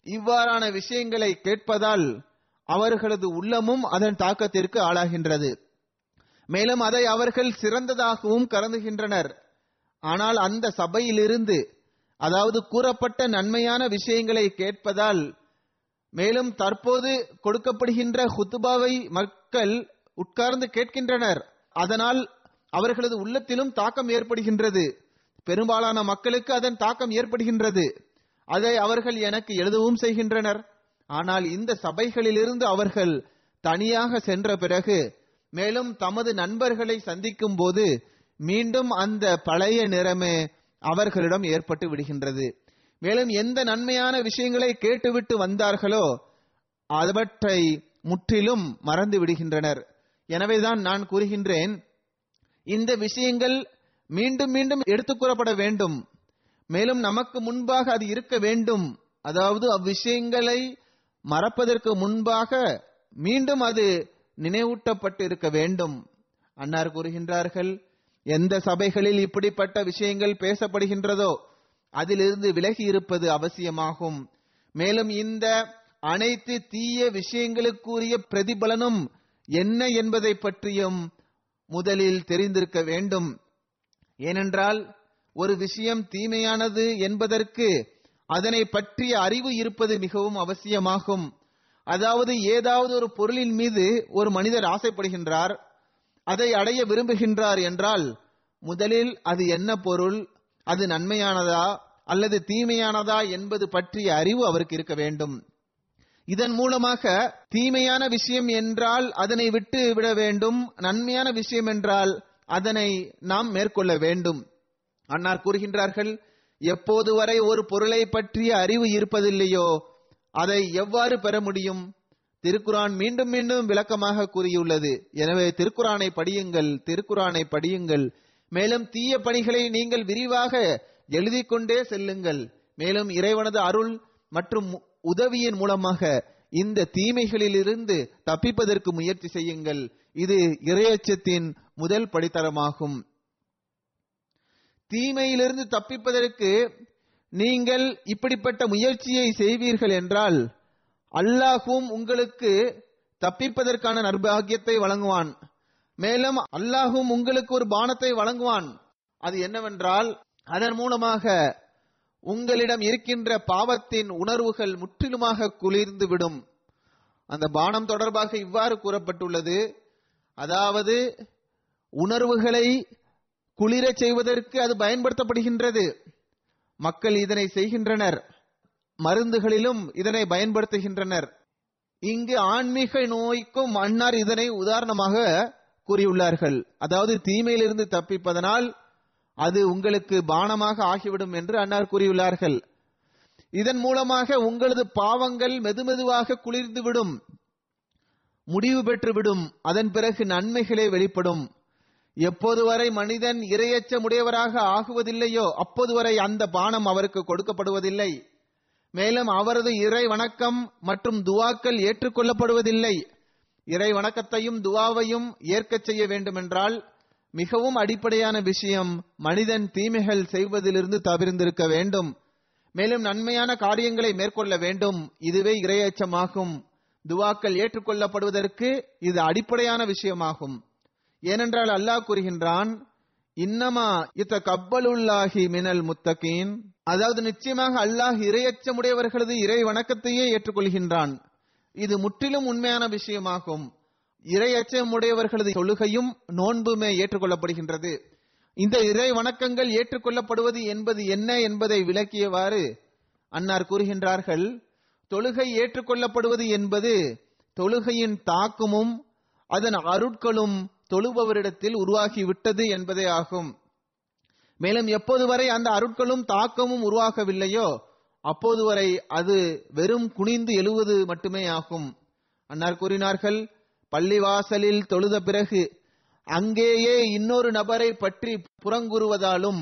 இவ்வாறான விஷயங்களை கேட்பதால் அவர்களது உள்ளமும் அதன் தாக்கத்திற்கு ஆளாகின்றது. மேலும் அதை அவர்கள் சிறந்ததாகவும் கருதுகின்றனர். ஆனால் அந்த சபையிலிருந்து அதாவது கூறப்பட்ட நன்மையான விஷயங்களை கேட்பதால் மேலும் தற்போது கொடுக்கப்படுகின்ற ஹுத்துபாவை மக்கள் உட்கார்ந்து கேட்கின்றனர். அதனால் அவர்களது உள்ளத்திலும் தாக்கம் ஏற்படுகின்றது. பெரும்பாலான மக்களுக்கு அதன் தாக்கம் ஏற்படுகின்றது. அதை அவர்கள் எனக்கு எழுதவும் செய்கின்றனர். ஆனால் இந்த சபைகளிலிருந்து அவர்கள் தனியாக சென்ற பிறகு மேலும் தமது நண்பர்களை சந்திக்கும் போது மீண்டும் அந்த பழைய நிறமே அவர்களிடம் ஏற்பட்டு விடுகின்றது. மேலும் எந்த நன்மையான விஷயங்களை கேட்டுவிட்டு வந்தார்களோ அவற்றை முற்றிலும் மறந்து விடுகின்றனர். எனவேதான் நான் கூறுகின்றேன் இந்த விஷயங்கள் மீண்டும் மீண்டும் எடுத்துக் கூறப்பட வேண்டும். மேலும் நமக்கு முன்பாக அது இருக்க வேண்டும். அதாவது அவ்விஷயங்களை மறப்பதற்கு முன்பாக மீண்டும் அது நினைவூட்டப்பட்டு இருக்க வேண்டும். அன்னார் கூறுகின்றார்கள் எந்த சபைகளில் இப்படிப்பட்ட விஷயங்கள் பேசப்படுகின்றதோ அதிலிருந்து விலகி இருப்பது அவசியமாகும். மேலும் இந்த அனைத்து தீய விஷயங்களுக்குரிய பிரதிபலனும் என்ன என்பதை பற்றியும் முதலில் தெரிந்திருக்க வேண்டும். ஏனென்றால் ஒரு விஷயம் தீமையானது என்பதற்கு அதனை பற்றிய அறிவு இருப்பது மிகவும் அவசியமாகும். அதாவது ஏதாவது ஒரு பொருளின் மீது ஒரு மனிதர் ஆசைப்படுகின்றார் அதை அடைய விரும்புகின்றார் என்றால் முதலில் அது என்ன பொருள் அது நன்மையானதா அல்லது தீமையானதா என்பது பற்றிய அறிவு அவருக்கு இருக்க வேண்டும். இதன் மூலமாக தீமையான விஷயம் என்றால் அதனை விட்டு விட வேண்டும் நன்மையான விஷயம் என்றால் அதனை நாம் மேற்கொள்ள வேண்டும். அன்னார் கூறுகின்றார்கள் எப்போது வரை ஒரு பொருளை பற்றிய அறிவு இருப்பதில்லையோ அதை எவ்வாறு பெற முடியும்? திருக்குரான் மீண்டும் மீண்டும் விளக்கமாக கூறியுள்ளது. எனவே திருக்குரானை படியுங்கள் திருக்குரானை படியுங்கள். மேலும் தீய பணிகளை நீங்கள் விரிவாக எழுதிக்கொண்டே செல்லுங்கள். மேலும் இறைவனது அருள் மற்றும் உதவியின் மூலமாக இந்த தீமைகளிலிருந்து தப்பிப்பதற்கு முயற்சி செய்யுங்கள். இது இரையச்சத்தின் முதல் படித்தரமாகும். தீமையிலிருந்து தப்பிப்பதற்கு நீங்கள் இப்படிப்பட்ட முயற்சியை செய்வீர்கள் என்றால் அல்லாஹும் உங்களுக்கு தப்பிப்பதற்கான நர்பாகியத்தை வழங்குவான். மேலும் அல்லாஹும் உங்களுக்கு ஒரு பானத்தை வழங்குவான். அது என்னவென்றால் அதன் மூலமாக உங்களிடம் இருக்கின்ற பாவத்தின் உணர்வுகள் முற்றிலுமாக குளிர்ந்து விடும் அந்த பானம் தொடர்பாக இவ்வாறு கூறப்பட்டுள்ளது. அதாவது உணர்வுகளை குளிரச் செய்வதற்கு அது பயன்படுத்தப்படுகின்றது. மக்கள் இதனை செய்கின்றனர். மருந்துகளிலும் இதனை பயன்படுத்துகின்றனர். இங்கு ஆன்மீக நோய்க்கும் அன்னார் இதனை உதாரணமாக கூறியுள்ளார்கள். அதாவது தீமையிலிருந்து தப்பிப்பதனால் அது உங்களுக்கு பானமாக ஆகிவிடும் என்று அன்னார் கூறியுள்ளார்கள். இதன் மூலமாக உங்களது பாவங்கள் மெதுமெதுவாக குளிர்ந்துவிடும் முடிவு பெற்றுவிடும் அதன் பிறகு நன்மைகளே வெளிப்படும். எப்போது வரை மனிதன் இரையச்சமுடையவராக ஆகுவதில்லையோ அப்போது வரை அந்த பானம் அவருக்கு கொடுக்கப்படுவதில்லை. மேலும் அவரது இறை வணக்கம் மற்றும் துவாக்கள் ஏற்றுக்கொள்ளப்படுவதில்லை. இறை வணக்கத்தையும் துவாவையும் ஏற்கச் செய்ய வேண்டுமென்றால் மிகவும் அடிப்படையான விஷயம் மனிதன் தீமைகள் செய்வதிலிருந்து தவிர்ந்திருக்க வேண்டும். மேலும் நன்மையான காரியங்களை மேற்கொள்ள வேண்டும். இதுவே இரையச்சமாகும். துவாக்கள் ஏற்றுக்கொள்ளப்படுவதற்கு இது அடிப்படையான விஷயமாகும். ஏனென்றால் அல்லாஹ் கூறுகின்றான் இன்னமா இத்த கப்பலுல்லாஹி மினல் முத்தகீன். அதாவது நிச்சயமாக அல்லாஹ் இரையச்சமுடையவர்களது இறை வணக்கத்தையே ஏற்றுக்கொள்கின்றான். இது முற்றிலும் உண்மையான விஷயமாகும். இரையச்சமுடையவர்களது தொழுகையும் நோன்புமே ஏற்றுக்கொள்ளப்படுகின்றது. இந்த இறை வணக்கங்கள் ஏற்றுக்கொள்ளப்படுவது என்பது என்ன என்பதை விளக்கியவாறு அன்னார் கூறுகின்றார்கள் தொழுகை ஏற்றுக்கொள்ளப்படுவது என்பது தொழுகையின் தாக்கமும் அதன் அருட்களும் தொழுபவரிடத்தில் உருவாகிவிட்டது என்பதே ஆகும். மேலும் எப்போது வரை அந்த அருட்களும் தாக்கமும் உருவாகவில்லையோ அப்போது வரை அது வெறும் குனிந்து எழுவது மட்டுமே ஆகும். அன்னார் கூறினார்கள் பள்ளிவாசலில் தொழுத பிறகு அங்கேயே இன்னொரு நபரை பற்றி புறங்குறுவதாலும்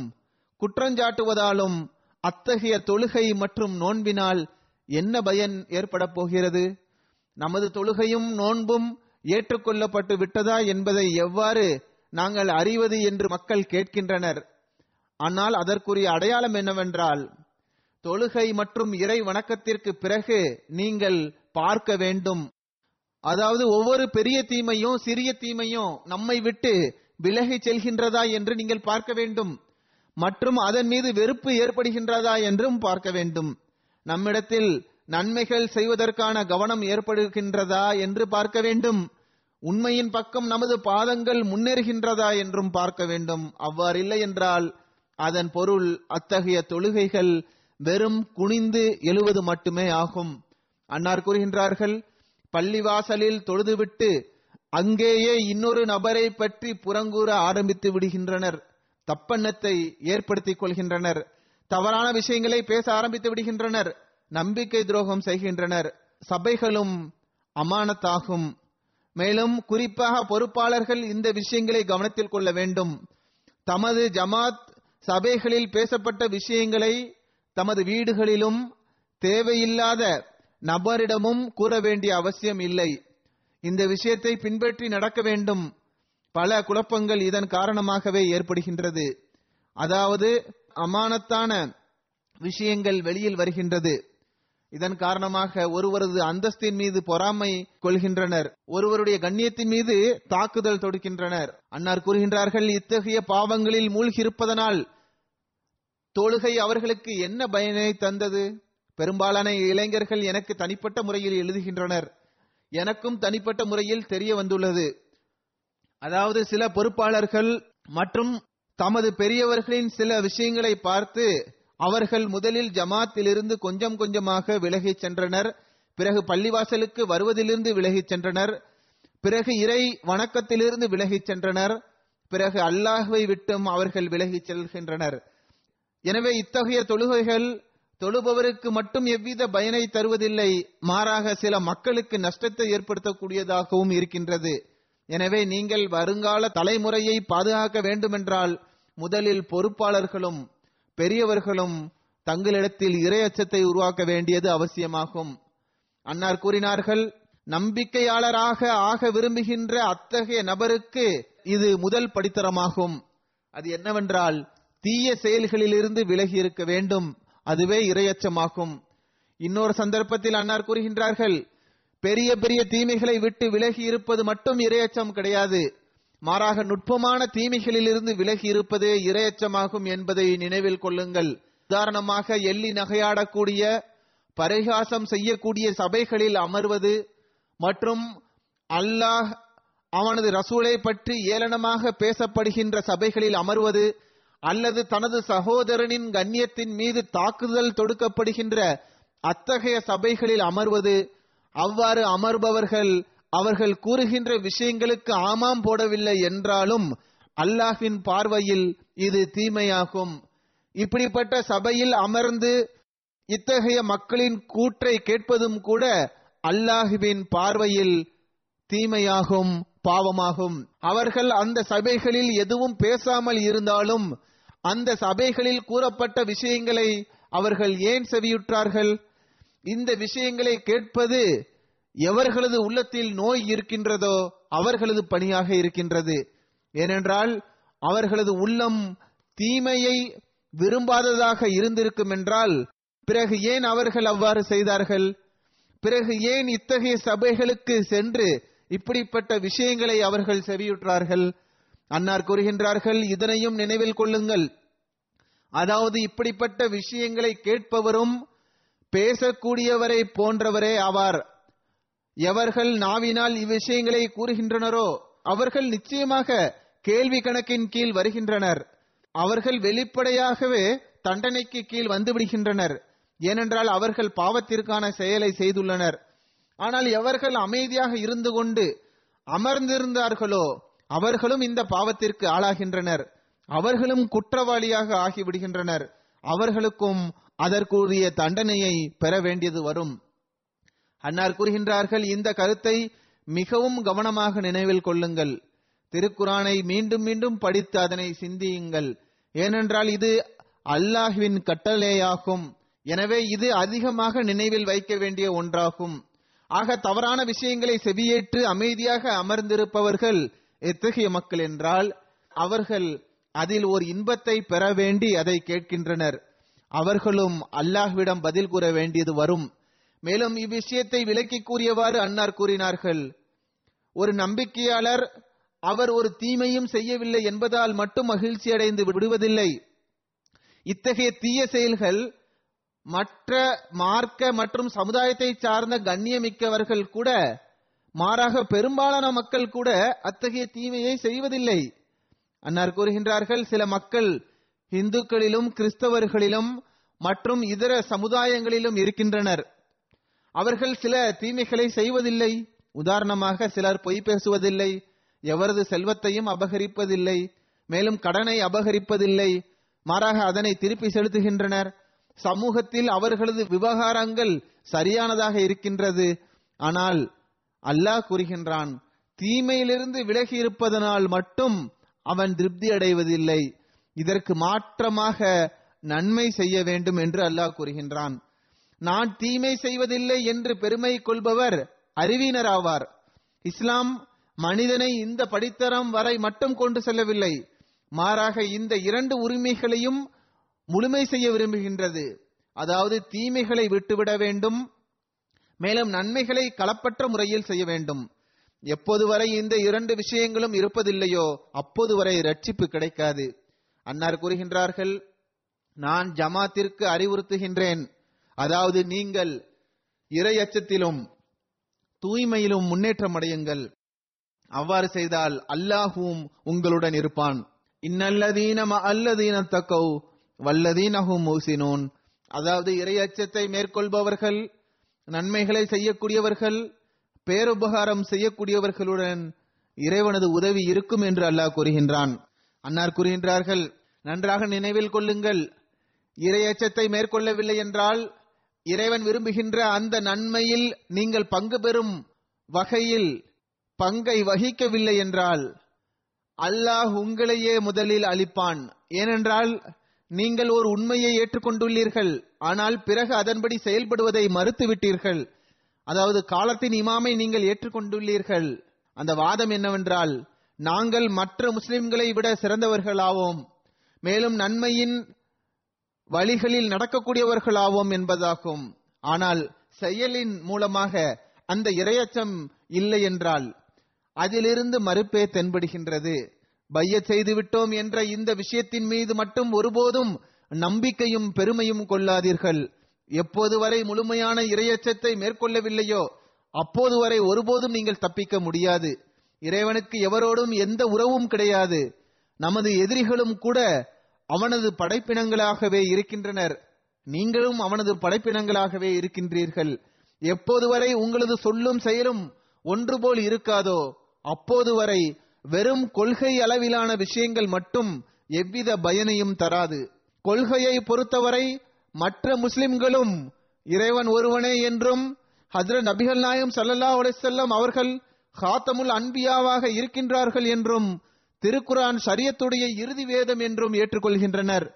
குற்றஞ்சாட்டுவதாலும் அத்தகைய தொழுகை மற்றும் நோன்பினால் என்ன பயன் ஏற்பட போகிறது? நமது தொழுகையும் நோன்பும் ஏற்றுக்கொள்ளப்பட்டு விட்டதா என்பதை எவ்வாறு நாங்கள் அறிவது என்று மக்கள் கேட்கின்றனர். ஆனால் அதற்குரிய அடையாளம் என்னவென்றால் தொழுகை மற்றும் இறை வணக்கத்திற்கு பிறகு நீங்கள் பார்க்க வேண்டும். அதாவது ஒவ்வொரு பெரிய தீமையும் சிறிய தீமையும் நம்மை விட்டு விலகி செல்கின்றதா என்று நீங்கள் பார்க்க வேண்டும். மற்றும் அதன் மீது வெறுப்பு ஏற்படுகின்றதா என்றும் பார்க்க வேண்டும். நம்மிடத்தில் நன்மைகள் செய்வதற்கான கவனம் ஏற்படுகின்றதா என்று பார்க்க வேண்டும். உண்மையின் பக்கம் நமது பாதங்கள் முன்னேறுகின்றதா என்றும் பார்க்க வேண்டும். அவ்வாறில்லை என்றால் அதன் பொருள் அத்தகைய தொழுகைகள் வெறும் குனிந்து எழுவது மட்டுமே ஆகும். அன்னார் கூறுகின்றார்கள் பள்ளிவாசலில் தொழுதுவிட்டு அங்கேயே இன்னொரு நபரை பற்றி புறங்கூற ஆரம்பித்து விடுகின்றனர். தப்பெண்ணத்தை ஏற்படுத்திக் கொள்கின்றனர். தவறான விஷயங்களை பேச ஆரம்பித்து விடுகின்றனர். நம்பிக்கை துரோகம் செய்கின்றனர். சபைகளும் அமானத்தாகும். மேலும் குறிப்பாக பொறுப்பாளர்கள் இந்த விஷயங்களை கவனத்தில் கொள்ள வேண்டும். தமது ஜமாத் சபைகளில் பேசப்பட்ட விஷயங்களை தமது வீடுகளிலும் தேவையில்லாத நபரிடமும் கூற வேண்டிய அவசியம் இல்லை. இந்த விஷயத்தை பின்பற்றி நடக்க வேண்டும். பல குழப்பங்கள் இதன் காரணமாகவே ஏற்படுகின்றது. அதாவது அமானத்தான விஷயங்கள் வெளியில் வருகின்றது. இதன் காரணமாக ஒருவரது அந்தஸ்தின் மீது பொறாமை கொள்கின்றனர். ஒருவருடைய கண்ணியத்தின் மீது தாக்குதல் தொடுக்கின்றனர். அன்னார் கூறுகின்றார்கள் இத்தகைய பாவங்களில் மூழ்கியிருப்பதனால் தொழுகை அவர்களுக்கு என்ன பயனை தந்தது? பெரும்பாலான இளைஞர்கள் எனக்கு தனிப்பட்ட முறையில் எழுதுகின்றனர். எனக்கும் தனிப்பட்ட முறையில் தெரிய வந்துள்ளது. அதாவது சில பொறுப்பாளர்கள் மற்றும் தமது பெரியவர்களின் சில விஷயங்களை பார்த்து அவர்கள் முதலில் ஜமாத்திலிருந்து கொஞ்சம் கொஞ்சமாக விலகிச் சென்றனர். பிறகு பள்ளிவாசலுக்கு வருவதிலிருந்து விலகிச் சென்றனர். பிறகு இறை வணக்கத்திலிருந்து விலகிச் சென்றனர். பிறகு அல்லாஹுவை விட்டும் அவர்கள் விலகிச் செல்கின்றனர். எனவே இத்தகைய தொழுகைகள் தொழுபவருக்கு மட்டும் எவ்வித பயனை தருவதில்லை. மாறாக சில மக்களுக்கு நஷ்டத்தை ஏற்படுத்தக்கூடியதாகவும் இருக்கின்றது. எனவே நீங்கள் வருங்கால தலைமுறையை பாதுகாக்க வேண்டுமென்றால் முதலில் பொறுப்பாளர்களும் பெரியவர்களும் தங்களிடத்தில் இரையச்சத்தை உருவாக்க வேண்டியது அவசியமாகும். அன்னார் கூறினார்கள் நம்பிக்கையாளராக ஆக விரும்புகின்ற அத்தகைய நபருக்கு இது முதல் படித்தரமாகும். அது என்னவென்றால் தீய செயல்களிலிருந்து விலகி இருக்க வேண்டும். அதுவே இரையச்சமாகும். இன்னொரு சந்தர்ப்பத்தில் அன்னார் கூறுகின்றார்கள் பெரிய பெரிய தீமைகளை விட்டு விலகி இருப்பது மட்டும் இரையச்சம் கிடையாது. மாறாக நுட்பமான தீமைகளிலிருந்து விலகி இருப்பதே இரையச்சமாகும் என்பதை நினைவில் கொள்ளுங்கள். உதாரணமாக எள்ளி நகையாடக்கூடிய பரிகாசம் செய்யக்கூடிய சபைகளில் அமர்வது மற்றும் அல்லாஹ் அவனது ரசூலை பற்றி ஏளனமாக பேசப்படுகின்ற சபைகளில் அமர்வது அல்லது தனது சகோதரனின் கண்ணியத்தின் மீது தாக்குதல் தொடுக்கப்படுகின்ற அத்தகைய சபைகளில் அமர்வது. அவ்வாறு அமர்பவர்கள் அவர்கள் கூறுகின்ற விஷயங்களுக்கு ஆமாம் போடவில்லை என்றாலும் அல்லாஹின் பார்வையில் இது தீமையாகும். இப்படிப்பட்ட சபையில் அமர்ந்து இத்தகைய மக்களின் கூற்றை கேட்பதும் கூட அல்லாஹுவின் பார்வையில் தீமையாகும் பாவமாகும். அவர்கள் அந்த சபைகளில் எதுவும் பேசாமல் இருந்தாலும் அந்த சபைகளில் கூறப்பட்ட விஷயங்களை அவர்கள் ஏன் செவியுற்றார்கள்? இந்த விஷயங்களை கேட்பது எவர்களது உள்ளத்தில் நோய் இருக்கின்றதோ அவர்களது பணியாக இருக்கின்றது. ஏனென்றால் அவர்களது உள்ளம் தீமையை விரும்பாததாக இருந்திருக்கும் என்றால் பிறகு ஏன் அவர்கள் அவ்வாறு செய்தார்கள்? பிறகு ஏன் இத்தகைய சபைகளுக்கு சென்று இப்படிப்பட்ட விஷயங்களை அவர்கள் செவியுற்றார்கள்? அன்னார் கூறுகின்றார்கள் இதனையும் நினைவில் கொள்ளுங்கள். அதாவது இப்படிப்பட்ட விஷயங்களை கேட்பவரும் பேசக்கூடியவரை போன்றவரே ஆவார். எவர்கள் நாவினால் இவ்விஷயங்களை கூறுகின்றனரோ அவர்கள் நிச்சயமாக கேள்வி கணக்கின் கீழ் வருகின்றனர். அவர்கள் வெளிப்படையாகவே தண்டனைக்கு கீழ் வந்து விடுகின்றனர் ஏனென்றால் அவர்கள் பாவத்திற்கான செயலை செய்துள்ளனர். ஆனால் எவர்கள் அமைதியாக இருந்து கொண்டு அமர்ந்திருந்தார்களோ அவர்களும் இந்த பாவத்திற்கு ஆளாகின்றனர். அவர்களும் குற்றவாளியாக ஆகிவிடுகின்றனர். அவர்களுக்கும் அதற்குரிய தண்டனையை பெற வேண்டியது வரும். அன்னார் கூறுகின்றார்கள் இந்த கருத்தை மிகவும் கவனமாக நினைவில் கொள்ளுங்கள். திருக்குரானை மீண்டும் மீண்டும் படித்து அதனை சிந்தியுங்கள். ஏனென்றால் இது அல்லாஹ்வின் கட்டளையாகும். எனவே இது அதிகமாக நினைவில் வைக்க வேண்டிய ஒன்றாகும். ஆக தவறான விஷயங்களை செவியேற்று அமைதியாக அமர்ந்திருப்பவர்கள் எத்தகைய மக்கள் என்றால் அவர்கள் அதில் ஒரு இன்பத்தை பெற வேண்டி அதை கேட்கின்றனர். அவர்களும் அல்லாஹ்விடம் பதில் கூற வேண்டியது வரும். மேலும் இவ்விஷயத்தை விளக்கி கூறியவாறு அன்னார் கூறினார்கள் ஒரு நம்பிக்கையாளர் அவர் ஒரு தீமையும் செய்யவில்லை என்பதால் மட்டும் மகிழ்ச்சி அடைந்து விடுவதில்லை. இத்தகைய தீய செயல்கள் மற்ற மார்க்க மற்றும் சமுதாயத்தை சார்ந்த கண்ணியமிக்கவர்கள் கூட மாறாக பெரும்பாலான மக்கள் கூட அத்தகைய தீமையை செய்வதில்லை. அன்னார் கூறுகின்றார்கள் சில மக்கள் இந்துக்களிலும் கிறிஸ்தவர்களிலும் மற்றும் இதர சமுதாயங்களிலும் இருக்கின்றனர். அவர்கள் சில தீமைகளை செய்வதில்லை. உதாரணமாக சிலர் பொய் பேசுவதில்லை. எவரது செல்வத்தையும் அபகரிப்பதில்லை. மேலும் கடனை அபகரிப்பதில்லை. மாறாக அதனை திருப்பி செலுத்துகின்றனர். சமூகத்தில் அவர்களது விவகாரங்கள் சரியானதாக இருக்கின்றது. ஆனால் அல்லாஹ் கூறுகின்றான் தீமையிலிருந்து விலகி இருப்பதனால் மட்டும் அவன் திருப்தி அடைவதில்லை. இதற்கு மாற்றமாக நன்மை செய்ய வேண்டும் என்று அல்லாஹ் கூறுகின்றான். நான் தீமை செய்வதில்லை என்று பெருமை கொள்பவர் அறிவினர் ஆவார் இஸ்லாம் மனிதனை இந்த படித்தரம் வரை மட்டும் கொண்டு செல்லவில்லை. மாறாக இந்த இரண்டு உரிமைகளையும் முழுமை செய்ய விரும்புகின்றது. அதாவது தீமைகளை விட்டுவிட வேண்டும். மேலும் நன்மைகளை களப்பற்ற முறையில் செய்ய வேண்டும். எப்போது வரை இந்த இரண்டு விஷயங்களும் இருப்பதில்லையோ அப்போது வரை ரட்சிப்பு கிடைக்காது. அன்னார் கூறுகின்றார்கள் நான் ஜமாத்திற்கு அறிவுறுத்துகின்றேன். அதாவது நீங்கள் இறை அச்சத்திலும் தூய்மையிலும் முன்னேற்றம் அடையுங்கள். அவ்வாறு செய்தால் அல்லாஹுவும் உங்களுடன் இருப்பான். இன்னல்லதீன அல்லதீன தக்கௌ வல்லதீனஹும் மூசினோன் அதாவது இறை அச்சத்தை மேற்கொள்பவர்கள் நன்மைகளை செய்யக்கூடியவர்கள் பேருபகாரம் செய்யக்கூடியவர்களுடன் இறைவனது உதவி இருக்கும் என்று அல்லாஹ் கூறுகின்றான். அன்னார் கூறுகின்றார்கள் நன்றாக நினைவில் கொள்ளுங்கள். இரையச்சத்தை மேற்கொள்ளவில்லை என்றால் இறைவன் விரும்புகின்ற அந்த நன்மையில் நீங்கள் பங்கு பெறும் வகையில் பங்கை வகிக்கவில்லை என்றால் அல்லாஹ் உங்களையே முதலில் அளிப்பான் ஏனென்றால் நீங்கள் ஒரு உண்மையை ஏற்றுக்கொண்டுள்ளீர்கள். ஆனால் பிறகு அதன்படி செயல்படுவதை மறுத்துவிட்டீர்கள். அதாவது காலத்தின் இமாமை நீங்கள் ஏற்றுக்கொண்டுள்ளீர்கள். அந்த வாதம் என்னவென்றால் நாங்கள் மற்ற முஸ்லிம்களை விட சிறந்தவர்களாவோம். மேலும் நன்மையின் வழிகளில் நடக்கக்கூடியவர்களாவோம் என்பதாகும். ஆனால் செயலின் மூலமாக அந்த இரையச்சம் இல்லை என்றால் அதிலிருந்து மறுப்பே தென்படுகின்றது. பைய செய்து விட்டோம் என்ற இந்த விஷயத்தின் மீது மட்டும் ஒருபோதும் நம்பிக்கையும் பெருமையும் கொள்ளாதீர்கள். எப்போது வரை முழுமையான இரையச்சத்தை மேற்கொள்ளவில்லையோ அப்போது வரை ஒருபோதும் நீங்கள் தப்பிக்க முடியாது. இறைவனுக்கு எவரோடும் எந்த உறவும் கிடையாது. நமது எதிரிகளும் கூட அவனது படைப்பினங்களாகவே இருக்கின்றனர். நீங்களும் அவனது படைப்பினங்களாகவே இருக்கின்றீர்கள். எப்போது வரை உங்களது சொல்லும் செயலும் ஒன்று போல் இருக்காதோ அப்போது வரை வெறும் கொள்கை அளவிலான விஷயங்கள் மட்டும் எவ்வித பயனையும் தராது. கொள்கையை பொறுத்தவரை மற்ற முஸ்லிம்களும் இறைவன் ஒருவனே என்றும் ஹஜ்ரத் நபிகள் நாயம் சல்லல்லா அலிசல்லம் அவர்கள் ஹாத்தமுல் அன்பியாவாக இருக்கின்றார்கள் என்றும் திருக்குரான் சரியத்துடைய இறுதி வேதம் என்றும் ஏற்றுக்கொள்கின்றனர்.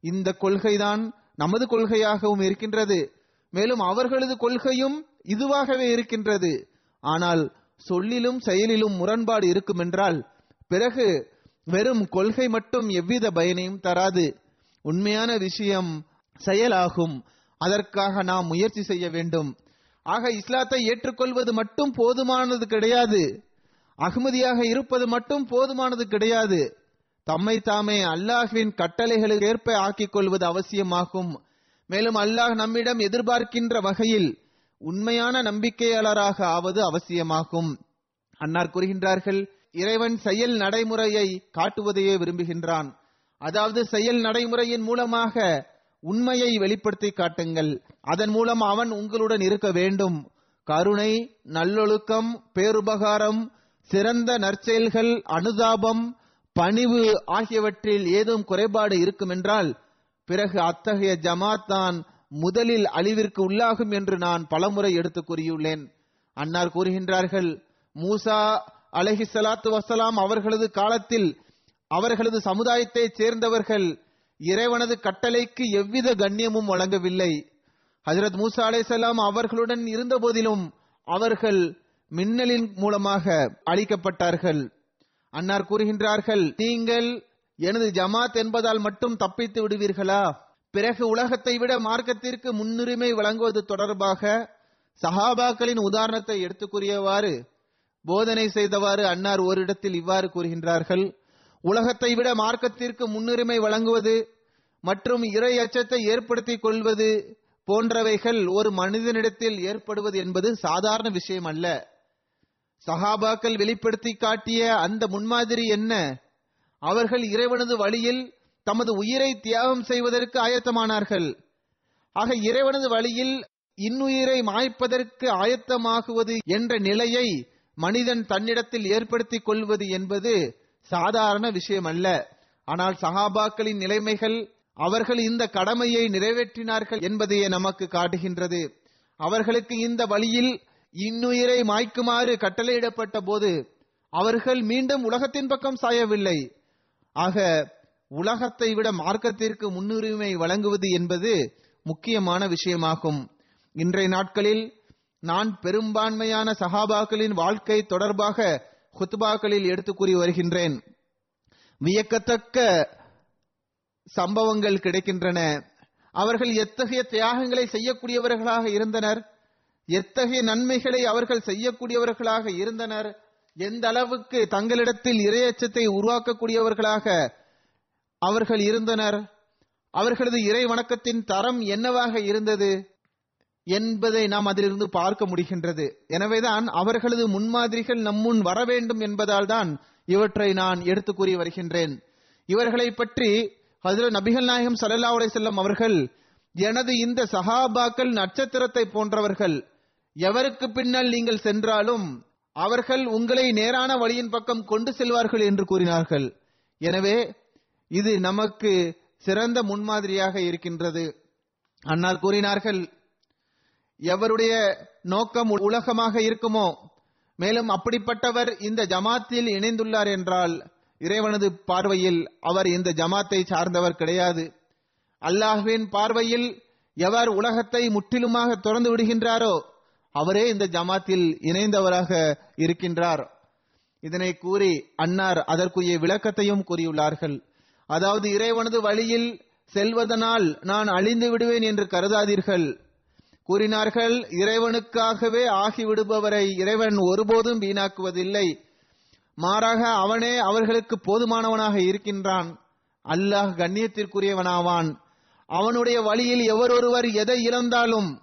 இந்த கொள்கைதான் நமது கொள்கையாகவும் இருக்கின்றது. மேலும் அவர்களது கொள்கையும் இதுவாகவே இருக்கின்றது. ஆனால் சொல்லிலும் செயலிலும் முரண்பாடு இருக்குமென்றால் பிறகு வெறும் கொள்கை மட்டும் எவ்வித பயனையும் தராது. உண்மையான விஷயம் செயலாகும். அதற்காக நாம் முயற்சி செய்ய வேண்டும். ஆக இஸ்லாத்தை ஏற்றுக்கொள்வது மட்டும் போதுமானது கிடையாது. அகமதியாக இருப்பது மட்டும் போதுமானது கிடையாது. தம்மை தாமே அல்லாஹ்வின் கட்டளைகளுக்கு ஏற்ப ஆக்கிக் கொள்வது அவசியமாகும். மேலும் அல்லாஹ் நம்மிடம் எதிர்பார்க்கின்ற வகையில் உண்மையான நம்பிக்கையாளராக ஆவது அவசியமாகும். அன்னார் கூறுகின்றார்கள் இறைவன் செயல் நடைமுறையை காட்டுவதையே விரும்புகின்றான். அதாவது செயல் நடைமுறையின் மூலமாக உண்மையை வெளிப்படுத்தி காட்டுங்கள். அதன் மூலம் அவன் உங்களுடன் இருக்க வேண்டும். கருணை நல்லொழுக்கம் பேருபகாரம் சிறந்த நற்செயல்கள் அனுதாபம் பணிவு ஆகியவற்றில் ஏதும் குறைபாடு இருக்குமென்றால் பிறகு அத்தகைய ஜமாத் தான் முதலில் அழிவிற்கு உள்ளாகும் என்று நான் பலமுறை எடுத்து கூறியுள்ளேன். அன்னார் கூறுகின்றார்கள் மூசா அலஹி சலாத்து வசலாம் அவர்களது காலத்தில் அவர்களது சமுதாயத்தைச் சேர்ந்தவர்கள் இறைவனது கட்டளைக்கு எவ்வித கண்ணியமும் வழங்கவில்லை. ஹசரத் மூசா அலைசலாம் அவர்களுடன் இருந்த போதிலும் அவர்கள் மின்னலின் மூலமாக அழிக்கப்பட்டார்கள். அன்னார் கூறுகின்றார்கள் நீங்கள் எனது ஜமாத் என்பதால் மட்டும் தப்பித்து விடுவீர்களா? பிறகு உலகத்தை விட மார்க்கத்திற்கு முன்னுரிமை வழங்குவது தொடர்பாக சஹாபாக்களின் உதாரணத்தை எடுத்து கூறியவாறு போதனை செய்தவாறு அன்னார் ஓரிடத்தில் இவ்வாறு கூறுகின்றார்கள் உலகத்தை விட மார்க்கத்திற்கு முன்னுரிமை வழங்குவது மற்றும் இறை அச்சத்தை ஏற்படுத்திக் கொள்வது போன்றவைகள் ஒரு மனிதனிடத்தில் ஏற்படுவது என்பது சாதாரண விஷயம் அல்ல சஹாபாக்கள் வெளிப்படுத்தி காட்டிய அந்த முன்மாதிரி என்ன? அவர்கள் இறைவனது வழியில் தமது உயிரை தியாகம் செய்வதற்கு ஆயத்தமானார்கள். ஆக இறைவனது வழியில் இன்னுயிரை மாய்ப்பதற்கு ஆயத்தமாகுவது என்ற நிலையை மனிதன் தன்னிடத்தில் ஏற்படுத்திக் கொள்வது என்பது சாதாரண விஷயம் அல்ல ஆனால் சஹாபாக்களின் நிலைமைகள் அவர்கள் இந்த கடமையை நிறைவேற்றினார்கள் என்பதையே நமக்கு காட்டுகின்றது. அவர்களுக்கு இந்த வழியில் இன்னுயிரை மாய்க்குமாறு கட்டளையிடப்பட்ட போது அவர்கள் மீண்டும் உலகத்தின் பக்கம் சாயவில்லை. ஆக உலகத்தை விட மார்க்கத்திற்கு முன்னுரிமை வழங்குவது என்பது முக்கியமான விஷயமாகும். இன்றைய நாட்களில் நான் பெரும்பான்மையான சஹாபாக்களின் வாழ்க்கை தொடர்பாக ஹுத்பாக்களில் எடுத்து கூறி வருகின்றேன். வியக்கத்தக்க சம்பவங்கள் கிடைக்கின்றன. அவர்கள் எத்தகைய தியாகங்களை செய்யக்கூடியவர்களாக இருந்தனர்? எத்தகைய நன்மைகளை அவர்கள் செய்யக்கூடியவர்களாக இருந்தனர்? எந்த அளவுக்கு தங்களிடத்தில் இரையச்சத்தை உருவாக்கக்கூடியவர்களாக அவர்கள் இருந்தனர்? அவர்களது இறை வணக்கத்தின் தரம் என்னவாக இருந்தது என்பதை நாம் அதிலிருந்து பார்க்க முடிகின்றது. எனவேதான் அவர்களது முன்மாதிரிகள் நம்முன் வர வேண்டும் என்பதால் தான் இவற்றை நான் எடுத்து கூறி வருகின்றேன். இவர்களை பற்றி ஹசரத் நபிகள் நாயகம் சல்லா செல்லம் அவர்கள் எனது இந்த சஹாபாக்கள் நட்சத்திரத்தை போன்றவர்கள் எவருக்கு பின்னால் நீங்கள் சென்றாலும் அவர்கள் உங்களை நேரான வழியின் பக்கம் கொண்டு செல்வார்கள் என்று கூறினார்கள். எனவே இது நமக்கு சிறந்த முன்மாதிரியாக இருக்கின்றது. அன்னார் கூறினார்கள் எவருடைய நோக்கம் உலகமாக இருக்குமோ மேலும் அப்படிப்பட்டவர் இந்த ஜமாத்தில் இணைந்துள்ளார் என்றால் இறைவனது பார்வையில் அவர் இந்த ஜமாத்தை சார்ந்தவர் கிடையாது. அல்லாஹுவின் பார்வையில் எவர் உலகத்தை முற்றிலுமாக திறந்து விடுகின்றாரோ அவரே இந்த ஜமாத்தில் இணைந்தவராக இருக்கின்றார். இதனை கூறி அன்னார் அதற்குரிய விளக்கத்தையும் கூறியுள்ளார்கள். அதாவது இறைவனது வழியில் செல்வதனால் நான் அழிந்து விடுவேன் என்று கருதாதீர்கள். கூறினார்கள் இறைவனுக்காகவே ஆகிவிடுபவரை இறைவன் ஒருபோதும் வீணாக்குவதில்லை. மாறாக அவனே அவர்களுக்கு போதுமானவனாக இருக்கின்றான். அல்லாஹ் கண்ணியத்திற்குரியவனாவான். அவனுடைய வழியில் எவரொருவர் எதை இழந்தாலும்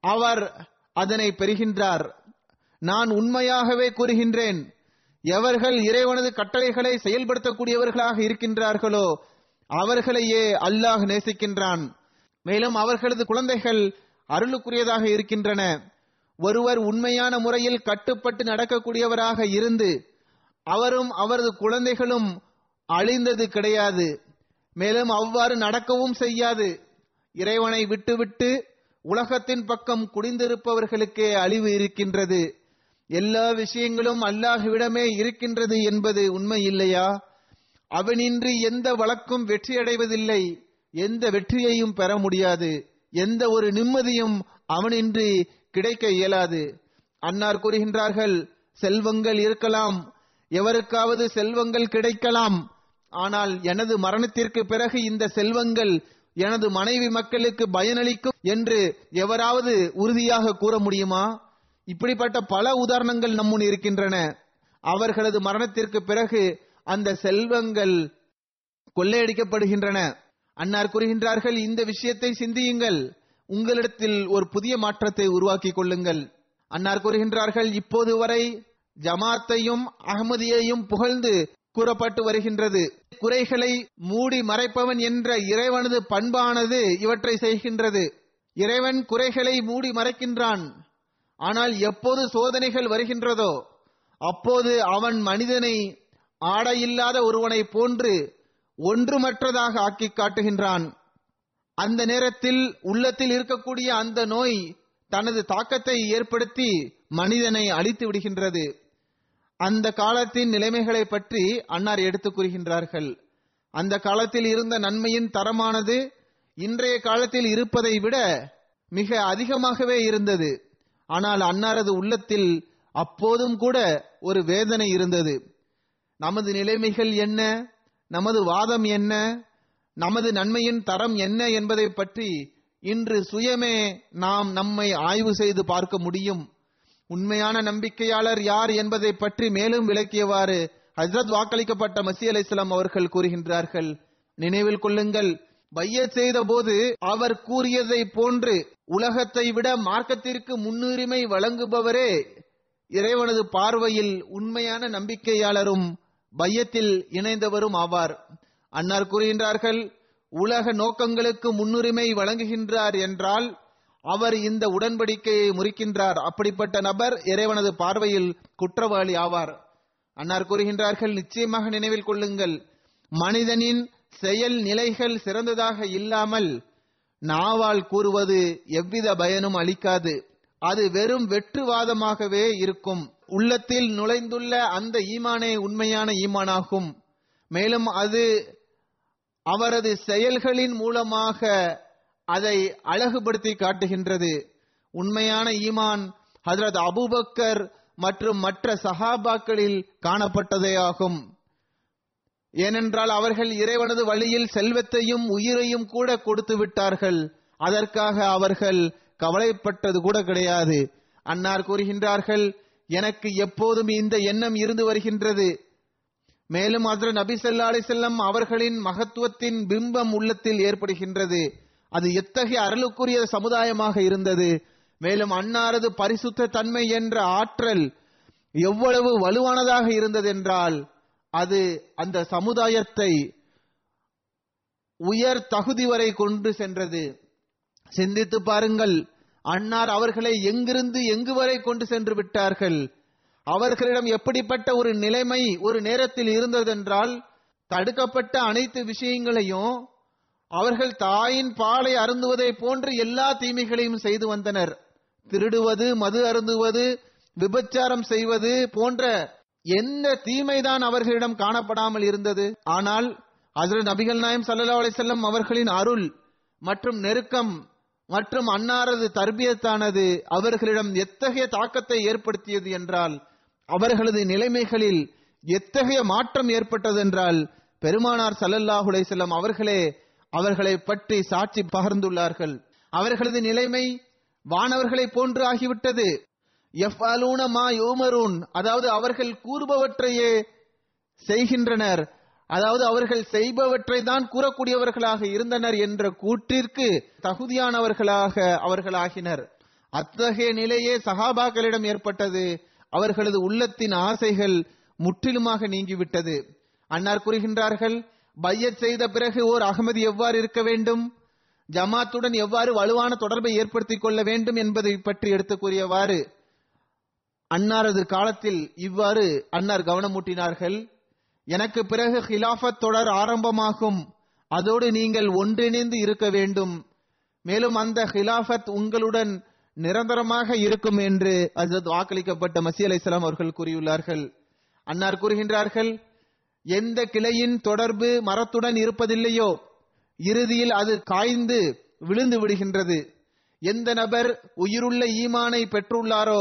அவர் அதனை பெறுகின்றார். நான் உண்மையாகவே கூறுகின்றேன். எவர்கள் இறைவனது கட்டளைகளை செயல்படுத்தக்கூடியவர்களாக இருக்கின்றார்களோ அவர்களையே அல்லாஹ் நேசிக்கின்றான். மேலும் அவர்களது குழந்தைகள் அருளுக்குரியதாக இருக்கின்றன. ஒருவர் உண்மையான முறையில் கட்டுப்பட்டு நடக்கக்கூடியவராக இருந்து அவரும் அவரது குழந்தைகளும் அழிந்தது கிடையாது. மேலும் அவ்வாறு நடக்கவும் செய்யாது. இறைவனை விட்டுவிட்டு உலகத்தின் பக்கம் குடிந்திருப்பவர்களுக்கே அழிவு இருக்கின்றது. எல்லா விஷயங்களும் அல்லாஹ்விடமே இருக்கின்றது என்பது உண்மை இல்லையா? அவனின்றி எந்த வழக்கும் வெற்றியடைவதில்லை. எந்த வெற்றியையும் பெற முடியாது. எந்த ஒரு நிம்மதியும் அவனின்றி கிடைக்க இயலாது. அன்னார் கூறுகின்றார்கள் செல்வங்கள் இருக்கலாம். எவருக்காவது செல்வங்கள் கிடைக்கலாம். ஆனால் எனது மரணத்திற்கு பிறகு இந்த செல்வங்கள் எனது மனைவி மக்களுக்கு பயனளிக்கும் என்று எவராவது உறுதியாக கூற முடியுமா? இப்படிப்பட்ட பல உதாரணங்கள் நம்முன் இருக்கின்றன. அவர்களது மரணத்திற்கு பிறகு அந்த செல்வங்கள் கொள்ளையடிக்கப்படுகின்றன. அன்னார் கூறுகின்றார்கள் இந்த விஷயத்தை சிந்தியுங்கள். உங்களிடத்தில் ஒரு புதிய மாற்றத்தை உருவாக்கி கொள்ளுங்கள். அன்னார் கூறுகின்றார்கள் இப்போது வரை ஜமாத்தையும் அகமதியையும் புகழ்ந்து கூறப்பட்டு வருகின்றது. குறைகளை மூடி மறைப்பவன் என்ற இறைவனது பண்பானது இவற்றை செய்கின்றது. இறைவன் குறைகளை மூடி மறைக்கின்றான். ஆனால் எப்போது சோதனைகள் வருகின்றதோ அப்போது அவன் மனிதனை ஆடையில்லாத ஒருவனை போன்று ஒன்றுமற்றதாக ஆக்கி காட்டுகின்றான். அந்த நேரத்தில் உள்ளத்தில் இருக்கக்கூடிய அந்த நோய் தனது தாக்கத்தை ஏற்படுத்தி மனிதனை அழித்து விடுகின்றது. அந்த காலத்தின் நிலைமைகளை பற்றி அன்னார் எடுத்துக் கூறுகின்றார்கள். அந்த காலத்தில் இருந்த நன்மையின் தரமானது இன்றைய காலத்தில் இருப்பதை விட மிக அதிகமாகவே இருந்தது. ஆனால் அன்னாரது உள்ளத்தில் அப்போதும் கூட ஒரு வேதனை இருந்தது. நமது நிலைமைகள் என்ன? நமது வாதம் என்ன? நமது நன்மையின் தரம் என்ன என்பதை பற்றி இன்று சுயமே நாம் நம்மை ஆய்வு செய்து பார்க்க முடியும். உண்மையான நம்பிக்கையாளர் யார் என்பதை பற்றி மேலும் விளக்கியவாறு ஹஜ்ரத் வாக்களிக்கப்பட்ட மசி அலை அவர்கள் கூறுகின்றார்கள். நினைவில் கொள்ளுங்கள் பைய செய்த போது அவர் கூறியதை போன்று உலகத்தை விட மார்க்கத்திற்கு முன்னுரிமை வழங்குபவரே இறைவனது பார்வையில் உண்மையான நம்பிக்கையாளரும் பையத்தில் இணைந்தவரும் ஆவார். அன்னார் கூறுகின்றார்கள் உலக நோக்கங்களுக்கு முன்னுரிமை வழங்குகின்றார் என்றால் அவர் இந்த உடன்படிக்கையை முறிக்கின்றார். அப்படிப்பட்ட நபர் இறைவனது பார்வையில் குற்றவாளி ஆவார். அன்னார் கூறுகின்றார்கள் நிச்சயமாக நினைவில் கொள்ளுங்கள். மனிதனின் செயல் நிலைகள் சிறந்ததாக இல்லாமல் நாவால் கூறுவது எவ்வித பயனும் அளிக்காது. அது வெறும் வெற்றுவாதமாகவே இருக்கும். உள்ளத்தில் நுழைந்துள்ள அந்த ஈமானே உண்மையான ஈமானாகும். மேலும் அது அவரது செயல்களின் மூலமாக அதை அழகுபடுத்தி காட்டுகின்றது. உண்மையான ஈமான் ஹஜரத் அபூபக்கர் மற்றும் மற்ற சஹாபாக்களில் காணப்பட்டதே ஆகும். ஏனென்றால் அவர்கள் இறைவனது வழியில் செல்வத்தையும் உயிரையும் கூட கொடுத்து விட்டார்கள். அதற்காக அவர்கள் கவலைப்பட்டது கூட கிடையாது. அன்னார் கூறுகின்றார்கள் எனக்கு எப்போதும் இந்த எண்ணம் இருந்து வருகின்றது. மேலும் அதிர நபி ஸல்லல்லாஹு அலைஹி செல்லம் அவர்களின் மகத்துவத்தின் பிம்பம் உள்ளத்தில் ஏற்படுகின்றது. அது எத்தகைய அருளுக்குரிய சமுதாயமாக இருந்தது? மேலும் அன்னாரது பரிசுத்த தன்மை என்ற ஆற்றல் எவ்வளவு வலுவானதாக இருந்தது என்றால் அது அந்த சமுதாயத்தை உயர் தகுதி வரை கொண்டு சென்றது. சிந்தித்து பாருங்கள் அன்னார் அவர்களை எங்கிருந்து எங்கு வரை கொண்டு சென்று விட்டார்கள்? அவர்களிடம் எப்படிப்பட்ட ஒரு நிலைமை ஒரு நேரத்தில் இருந்ததென்றால் தடுக்கப்பட்ட அனைத்து விஷயங்களையும் அவர்கள் தாயின் பாலை அருந்துவதை போன்று எல்லா தீமைகளையும் செய்து வந்தனர். திருடுவது மது அருந்துவது விபச்சாரம் செய்வது போன்ற எந்த தீமைதான் அவர்களிடம் காணப்படாமல் இருந்தது. ஆனால் அதில் நபிகள் நாயம் சல்லா அலிசல்லம் அவர்களின் அருள் மற்றும் நெருக்கம் மற்றும் அன்னாரது தர்பியத்தானது அவர்களிடம் எத்தகைய தாக்கத்தை ஏற்படுத்தியது என்றால் அவர்களது நிலைமைகளில் எத்தகைய மாற்றம் ஏற்பட்டது என்றால் பெருமானார் சல்லல்லாஹு செல்லம் அவர்களே அவர்களை பற்றி சாட்சி பகர்ந்துள்ளார்கள். அவர்களது நிலைமை வானவர்களை போன்று ஆகிவிட்டது. எஃப் அலூனமா யோமரூன். அதாவது அவர்கள் கூறுபவற்றையே செய்கின்றனர். அதாவது அவர்கள் செய்பவற்றை தான் கூறக்கூடியவர்களாக இருந்தனர் என்ற கூற்றிற்கு தகுதியானவர்களாக அவர்கள் ஆகினர் அத்தகைய நிலையே சகாபாக்களிடம் ஏற்பட்டது. அவர்களது உள்ளத்தின் ஆசைகள் முற்றிலுமாக நீங்கிவிட்டது. அன்னார் கூறுகின்றார்கள் பையத் செய்த பிறகு ஓர் அகமதி எவ்வாறு இருக்க வேண்டும்? ஜமாத்துடன் எவ்வாறு வலுவான தொடர்பை ஏற்படுத்திக் கொள்ள வேண்டும் என்பதை பற்றி எடுத்து கூறியவாறு அன்னாரது காலத்தில் இவ்வாறு அன்னார் கவனமூட்டினார்கள் எனக்கு பிறகு ஹிலாஃபத் தொடர் ஆரம்பமாகும். அதோடு நீங்கள் ஒன்றிணைந்து இருக்க வேண்டும். மேலும் அந்த ஹிலாஃபத் உங்களுடன் நிரந்தரமாக இருக்கும் என்று அது வாக்களிக்கப்பட்ட மசி அலை அவர்கள் கூறியுள்ளார்கள். அன்னார் கூறுகின்றார்கள் எந்த கிளையின் தொடர்பு மரத்துடன் இருப்பதில்லையோ? இறுதியில் அது காய்ந்து விழுந்து விடுகின்றது. எந்த நபர் உயிருள்ள ஈமானை பெற்றுள்ளாரோ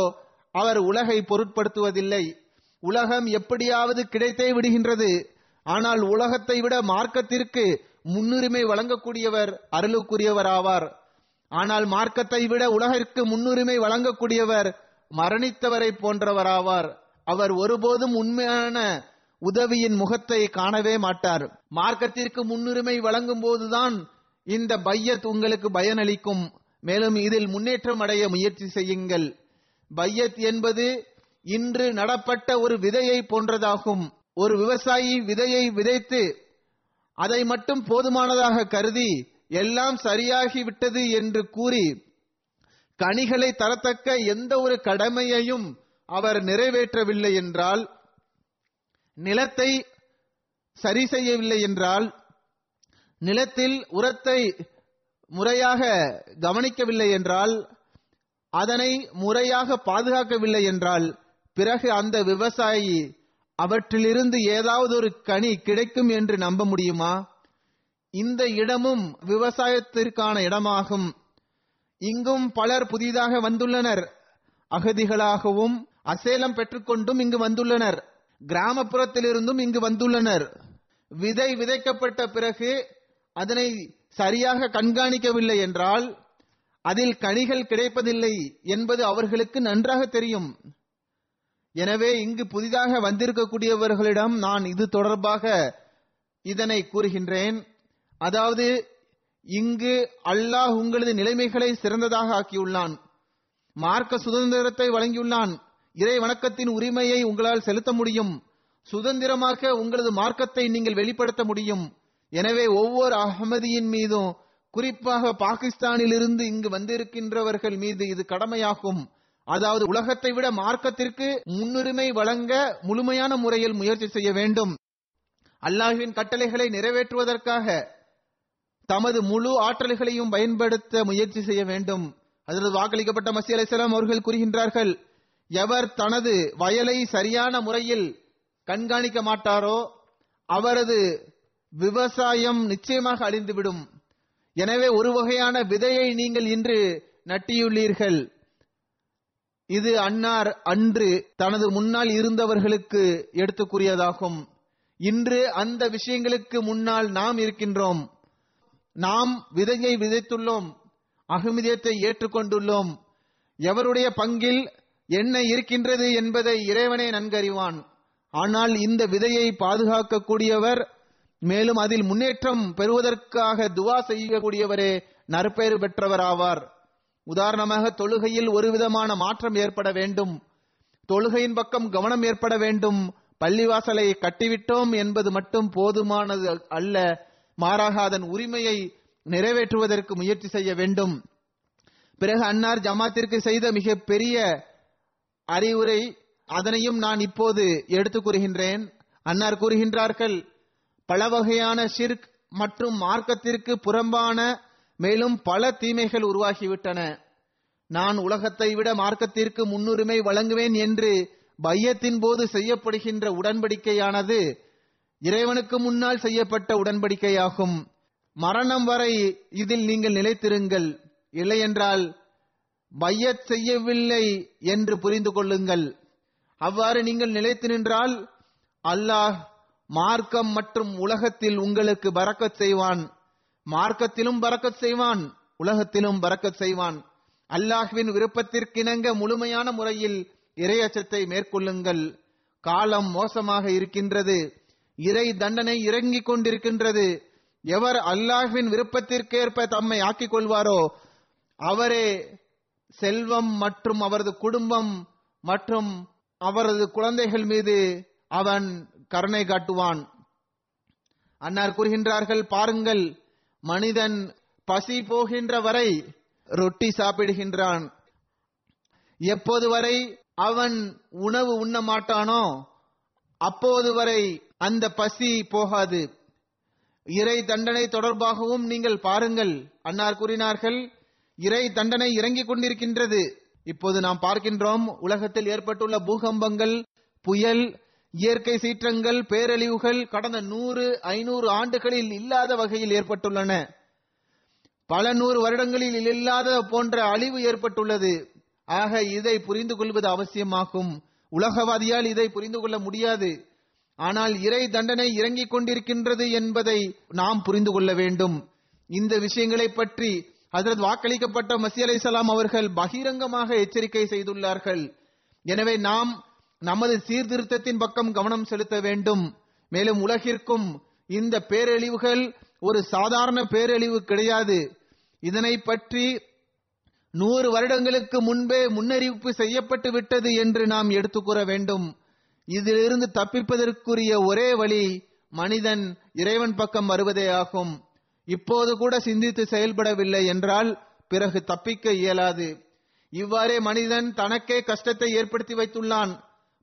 அவர் உலகை பொருட்படுத்துவதில்லை. உலகம் எப்படியாவது கிடைத்தே விடுகின்றது. ஆனால் உலகத்தை விட மார்க்கத்திற்கு முன்னுரிமை வழங்கக்கூடியவர் அருளுக்குரியவர் ஆவார் ஆனால் மார்க்கத்தை விட உலகிற்கு முன்னுரிமை வழங்கக்கூடியவர் மரணித்தவரை போன்றவராவார். அவர் ஒருபோதும் உண்மையான உதவியின் முகத்தை காணவே மாட்டார். மார்க்கத்திற்கு முன்னுரிமை வழங்கும் போதுதான் இந்த பையத் உங்களுக்கு பயனளிக்கும். மேலும் இதில் முன்னேற்றம் அடைய முயற்சி செய்யுங்கள். பையத் என்பது இன்று நடப்பட்ட ஒரு விதையை போன்றதாகும். ஒரு விவசாயி விதையை விதைத்து அதை மட்டும் போதுமானதாக கருதி எல்லாம் சரியாகிவிட்டது என்று கூறி கனிகளை தரத்தக்க எந்த ஒரு கடமையையும் அவர் நிறைவேற்றவில்லை என்றால் நிலத்தை சரி செய்யவில்லை என்றால் நிலத்தில் உரத்தை முறையாக கவனிக்கவில்லை என்றால் அதனை முறையாக பாதுகாக்கவில்லை என்றால் பிறகு அந்த விவசாயி அவற்றிலிருந்து ஏதாவது ஒரு கனி கிடைக்கும் என்று நம்ப முடியுமா? இந்த இடமும் விவசாயத்திற்கான இடமாகும். இங்கும் பலர் புதிதாக வந்துள்ளனர். அகதிகளாகவும் அசேலம் பெற்றுக்கொண்டும் இங்கு வந்துள்ளனர். கிராமப்புறத்திலிருந்தும் இங்கு வந்துள்ளனர். விதை விதைக்கப்பட்ட பிறகு அதனை சரியாக கண்காணிக்கவில்லை என்றால் அதில் கனிகள் கிடைப்பதில்லை என்பது அவர்களுக்கு நன்றாக தெரியும். எனவே இங்கு புதிதாக வந்திருக்கக்கூடியவர்களிடம் நான் இது தொடர்பாக இதனை கூறுகின்றேன். அதாவது இங்கு அல்லாஹ் உங்களது நிலைமைகளை சிறந்ததாக ஆக்கியுள்ளான். மார்க்க சுதந்திரத்தை வழங்கியுள்ளான். இறை வணக்கத்தின் உரிமையை உங்களால் செலுத்த முடியும். சுதந்திரமாக உங்களது மார்க்கத்தை நீங்கள் வெளிப்படுத்த முடியும். எனவே ஒவ்வொரு அகமதியின் மீதும் குறிப்பாக பாகிஸ்தானிலிருந்து இங்கு வந்திருக்கின்றவர்கள் மீது இது கடமையாகும். அதாவது உலகத்தை விட மார்க்கத்திற்கு முன்னுரிமை வழங்க முழுமையான முறையில் முயற்சி செய்ய வேண்டும். அல்லாஹ்வின் கட்டளைகளை நிறைவேற்றுவதற்காக தமது முழு ஆற்றல்களையும் பயன்படுத்த முயற்சி செய்ய வேண்டும். அதில் வாக்களிக்கப்பட்ட மசி அலிசலாம் அவர்கள் கூறுகின்றார்கள் எவர் தனது வயலை சரியான முறையில் கண்காணிக்க மாட்டாரோ அவரது விவசாயம் நிச்சயமாக அழிந்துவிடும். எனவே ஒரு வகையான விதையை நீங்கள் இன்று நட்டியுள்ளீர்கள். இது அன்னார் அன்று தனது முன்னால் இருந்தவர்களுக்கு எடுத்து கூறியதாகும் இன்று அந்த விஷயங்களுக்கு முன்னால் நாம் இருக்கின்றோம். நாம் விதையை விதைத்துள்ளோம். அகமிதியத்தை ஏற்றுக்கொண்டுள்ளோம். எவருடைய பங்கில் என்ன இருக்கின்றது என்பதை இறைவனே நன்கறிவான். ஆனால் இந்த விதையை பாதுகாக்கக்கூடியவர் மேலும் அதில் முன்னேற்றம் பெறுவதற்காக துவா செய்யக்கூடியவரே நற்பெயர் பெற்றவர் ஆவார் உதாரணமாக தொழுகையில் ஒரு விதமான மாற்றம் ஏற்பட வேண்டும். தொழுகையின் பக்கம் கவனம் ஏற்பட வேண்டும். பள்ளிவாசலை கட்டிவிட்டோம் என்பது மட்டும் போதுமானது அல்ல. மாறாக அதன் உரிமையை நிறைவேற்றுவதற்கு முயற்சி செய்ய வேண்டும். பிறகு அன்னார் ஜமாத்திற்கு செய்த மிக பெரிய அறிவுரை அதனையும் நான் இப்போது எடுத்து கூறுகின்றேன். அன்னார் கூறுகின்றார்கள் பல வகையான ஷிர்க் மற்றும் மார்க்கத்திற்கு புறம்பான மேலும் பல தீமைகள் உருவாகிவிட்டன. நான் உலகத்தை விட மார்க்கத்திற்கு முன்னுரிமை வழங்குவேன் என்று பையத்தின் போது செய்யப்படுகின்ற உடன்படிக்கையானது இறைவனுக்கு முன்னால் செய்யப்பட்ட உடன்படிக்கையாகும். மரணம் வரை இதில் நீங்கள் நிலைத்திருங்கள். இல்லையென்றால் பையத் செய்யவில்லை என்று புரிந்து கொள்ளுங்கள். அவ்வாறு நீங்கள் நிலைத்து நின்றால் அல்லாஹ் மார்க்கம் மற்றும் உலகத்தில் உங்களுக்கு பறக்கச் செய்வான். மார்க்கத்திலும் பறக்கச் செய்வான் உலகத்திலும் பறக்கச் செய்வான். அல்லாஹ்வின் விருப்பத்திற்கிணங்க முழுமையான முறையில் இரையச்சத்தை மேற்கொள்ளுங்கள். காலம் மோசமாக இருக்கின்றது. இறை தண்டனை இறங்கிக் கொண்டிருக்கின்றது. எவர் அல்லாஹ்வின் விருப்பத்திற்கேற்ப தம்மை ஆக்கிக் கொள்வாரோ அவரே செல்வம் மற்றும் அவரது குடும்பம் மற்றும் அவரது குழந்தைகள் மீது அவன் கருணை காட்டுவான். அன்னார் கூறுகின்றார்கள் பாருங்கள் மனிதன் பசி போகின்ற வரை ரொட்டி சாப்பிடுகின்றான். எப்போது வரை அவன் உணவு உண்ண மாட்டானோ அப்போது வரை அந்த பசி போகாது. இறை தண்டனை தொடர்பாகவும் நீங்கள் பாருங்கள் அன்னார் கூறினார்கள். இறை தண்டனை இறங்கிக் கொண்டிருக்கின்றது. இப்போது நாம் பார்க்கின்றோம் உலகத்தில் ஏற்பட்டுள்ள பூகம்பங்கள் புயல் இயற்கை சீற்றங்கள் பேரழிவுகள் கடந்த நூறு ஐநூறு ஆண்டுகளில் இல்லாத வகையில் ஏற்பட்டுள்ளன. பல நூறு வருடங்களில் இல்லாத போன்ற அழிவு ஏற்பட்டுள்ளது. ஆக இதை புரிந்து கொள்வது அவசியமாகும். உலகவாதியால் இதை புரிந்து கொள்ள முடியாது. ஆனால் இறை தண்டனை இறங்கிக் கொண்டிருக்கின்றது என்பதை நாம் புரிந்து கொள்ள வேண்டும். இந்த விஷயங்களை பற்றி ஹசரத் வாக்களிக்கப்பட்ட மசி அலைசலாம் அவர்கள் பகிரங்கமாக எச்சரிக்கை செய்துள்ளார்கள். எனவே நாம் நமது சீர்திருத்தத்தின் பக்கம் கவனம் செலுத்த வேண்டும். மேலும் உலகிற்கும் இந்த பேரழிவுகள் ஒரு சாதாரண பேரழிவு கிடையாது. இதனை பற்றி நூறு வருடங்களுக்கு முன்பே முன்னறிவிப்பு செய்யப்பட்டு விட்டது என்று நாம் எடுத்துக்கூற வேண்டும். இதிலிருந்து தப்பிப்பதற்குரிய ஒரே வழி மனிதன் இறைவன் பக்கம் வருவதே ஆகும். இப்போது கூட சிந்தித்து செயல்படவில்லை என்றால் பிறகு தப்பிக்க இயலாது. இவ்வாறே மனிதன் தனக்கே கஷ்டத்தை ஏற்படுத்தி வைத்துள்ளான்.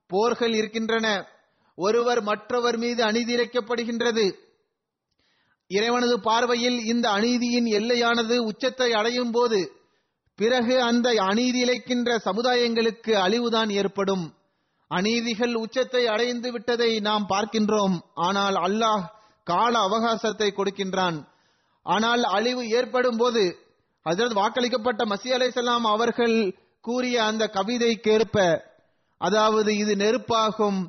போர்கள் இருக்கின்றன. ஒருவர் மற்றவர் மீது அநீதி இழைக்கப்படுகின்றது. இறைவனது பார்வையில் இந்த அநீதியின் எல்லையானது உச்சத்தை அடையும் போது பிறகு அந்த அநீதி இழைக்கின்ற சமுதாயங்களுக்கு அழிவுதான் ஏற்படும். அநீதிகள் உச்சத்தை அடைந்து விட்டதை நாம் பார்க்கின்றோம். ஆனால் அல்லாஹ் கால அவகாசத்தை கொடுக்கின்றான். ஆனால் அழிவு ஏற்படும் போது அதாவது வாக்களிக்கப்பட்ட மசி அலைசலாம் அவர்கள் கூறிய அந்த கவிதைக்கேற்ப அதாவது இது நெருப்பாகும்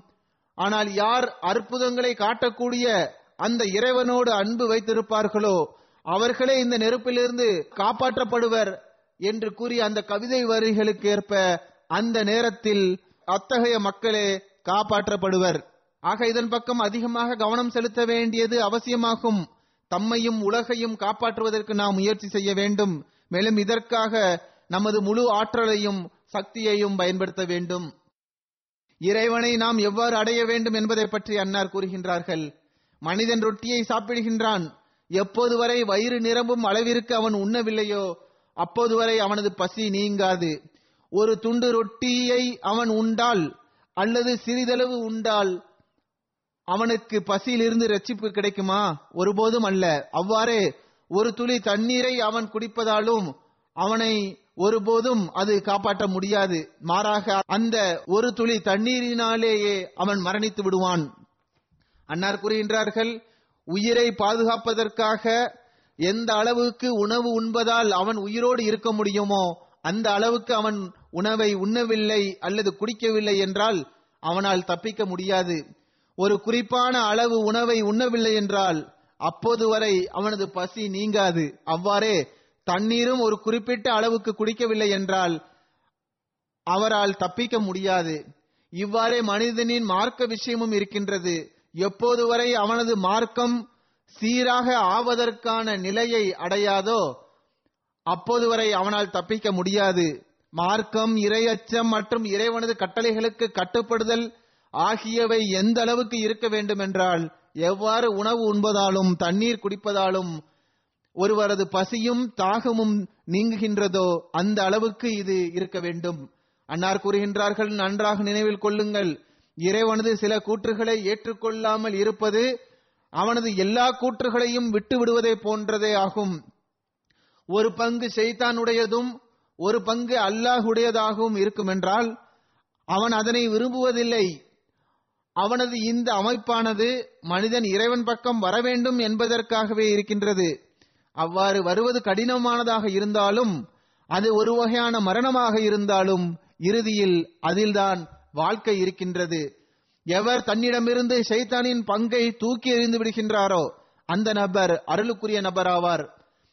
ஆனால் யார் அற்புதங்களை காட்டக்கூடிய அந்த இறைவனோடு அன்பு வைத்திருப்பார்களோ அவர்களே இந்த நெருப்பிலிருந்து காப்பாற்றப்படுவர் என்று கூறிய அந்த கவிதை வரிகளுக்கு ஏற்ப அந்த நேரத்தில் அத்தகைய மக்களே காப்பாற்றப்படுவர். ஆக இதன் பக்கம் அதிகமாக கவனம் செலுத்த வேண்டியது அவசியமாகும். தம்மையும் உலகையும் காப்பாற்றுவதற்கு நாம் முயற்சி செய்ய வேண்டும். மேலும் இதற்காக நமது முழு ஆற்றலையும் சக்தியையும் பயன்படுத்த வேண்டும். இறைவனை நாம் எவ்வாறு அடைய வேண்டும் என்பதை பற்றி அன்னார் கூறுகின்றார்கள். மனிதன் ரொட்டியை சாப்பிடுகின்றான். எப்போது வரை வயிறு நிரம்பும் அளவிற்கு அவன் உண்ணவில்லையோ அப்போது வரை அவனது பசி நீங்காது. ஒரு துண்டு ரொட்டியை அவன் உண்டால் அல்லது சிறிதளவு உண்டால் அவனுக்கு பசியிலிருந்து ரட்சிப்பு கிடைக்குமா? ஒருபோதும் அல்ல. அவ்வாறே ஒரு துளி தண்ணீரை அவன் குடிப்பதாலும் அவனை ஒருபோதும் அது காப்பாற்ற முடியாது. மாறாக அந்த ஒரு துளி தண்ணீரினாலேயே அவன் மரணித்து விடுவான். அன்னார் கூறுகின்றார்கள் உயிரை பாதுகாப்பதற்காக எந்த அளவுக்கு உணவு உண்பதால் அவன் உயிரோடு இருக்க முடியுமோ அந்த அளவுக்கு அவன் உணவை உண்ணவில்லை அல்லது குடிக்கவில்லை என்றால் அவனால் தப்பிக்க முடியாது. ஒரு குறிப்பான அளவு உணவை உண்ணவில்லை என்றால் அப்போது வரை அவனது பசி நீங்காது. அவ்வாறே தண்ணீரும் ஒரு குறிப்பிட்ட அளவுக்கு குடிக்கவில்லை என்றால் அவரால் தப்பிக்க முடியாது. இவ்வாறே மனிதனின் மார்க்க விஷயமும் இருக்கின்றது. எப்போது வரை அவனது மார்க்கம் சீராக ஆவதற்கான நிலையை அடையாதோ அப்போது வரை அவனால் தப்பிக்க முடியாது. மார்க்கம் இரையச்சம் மற்றும் இறைவனது கட்டளைகளுக்கு கட்டுப்படுதல் ஆகியவை எந்த அளவுக்கு இருக்க வேண்டும் என்றால் எவ்வாறு உணவு உண்பதாலும் தண்ணீர் குடிப்பதாலும் ஒருவரது பசியும் தாகமும் நீங்குகின்றதோ அந்த அளவுக்கு இது இருக்க வேண்டும். அன்னார் கூறுகின்றார்கள் நன்றாக நினைவில் கொள்ளுங்கள். இறைவனது சில கூற்றுகளை ஏற்றுக்கொள்ளாமல் இருப்பது அவனது எல்லா கூற்றுகளையும் விட்டு விடுவதை போன்றதே ஆகும். ஒரு பங்கு செய்தானுடையதும் ஒரு பங்கு அல்லாஹுடையதாகவும் இருக்கும் என்றால் அவன் அதனை விரும்புவதில்லை. அவனது இந்த அமைப்பானது மனிதன் இறைவன் பக்கம் வர வேண்டும் என்பதற்காகவே இருக்கின்றது. அவ்வாறு வருவது கடினமானதாக இருந்தாலும் அது ஒரு வகையான மரணமாக இருந்தாலும் இறுதியில் அதில்தான் வாழ்க்கை இருக்கின்றது. எவர் தன்னிடமிருந்து ஷைத்தானின் பங்கை தூக்கி எறிந்து விடுகின்றாரோ அந்த நபர் அருளுக்குரிய நபராவார்.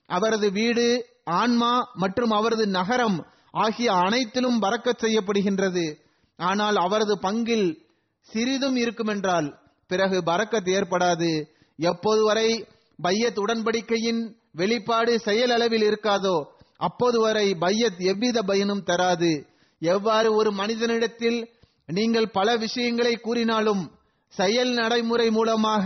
அவரது வீடு ஆன்மா மற்றும் அவரது நகரம் ஆகிய அனைத்திலும் பறக்கச் செய்யப்படுகின்றது. ஆனால் அவரது பங்கில் சிறிதும் இருக்குமென்றால் பிறகு பறக்கத் ஏற்படாது. எப்போது வரை பையத் உடன்படிக்கையின் வெளிப்பாடு செயல் அளவில் இருக்காதோ அப்போது வரை பையத் எவ்வித பயனும் தராது. எவ்வாறு ஒரு மனிதனிடத்தில் நீங்கள் பல விஷயங்களை கூறினாலும் செயல் நடைமுறை மூலமாக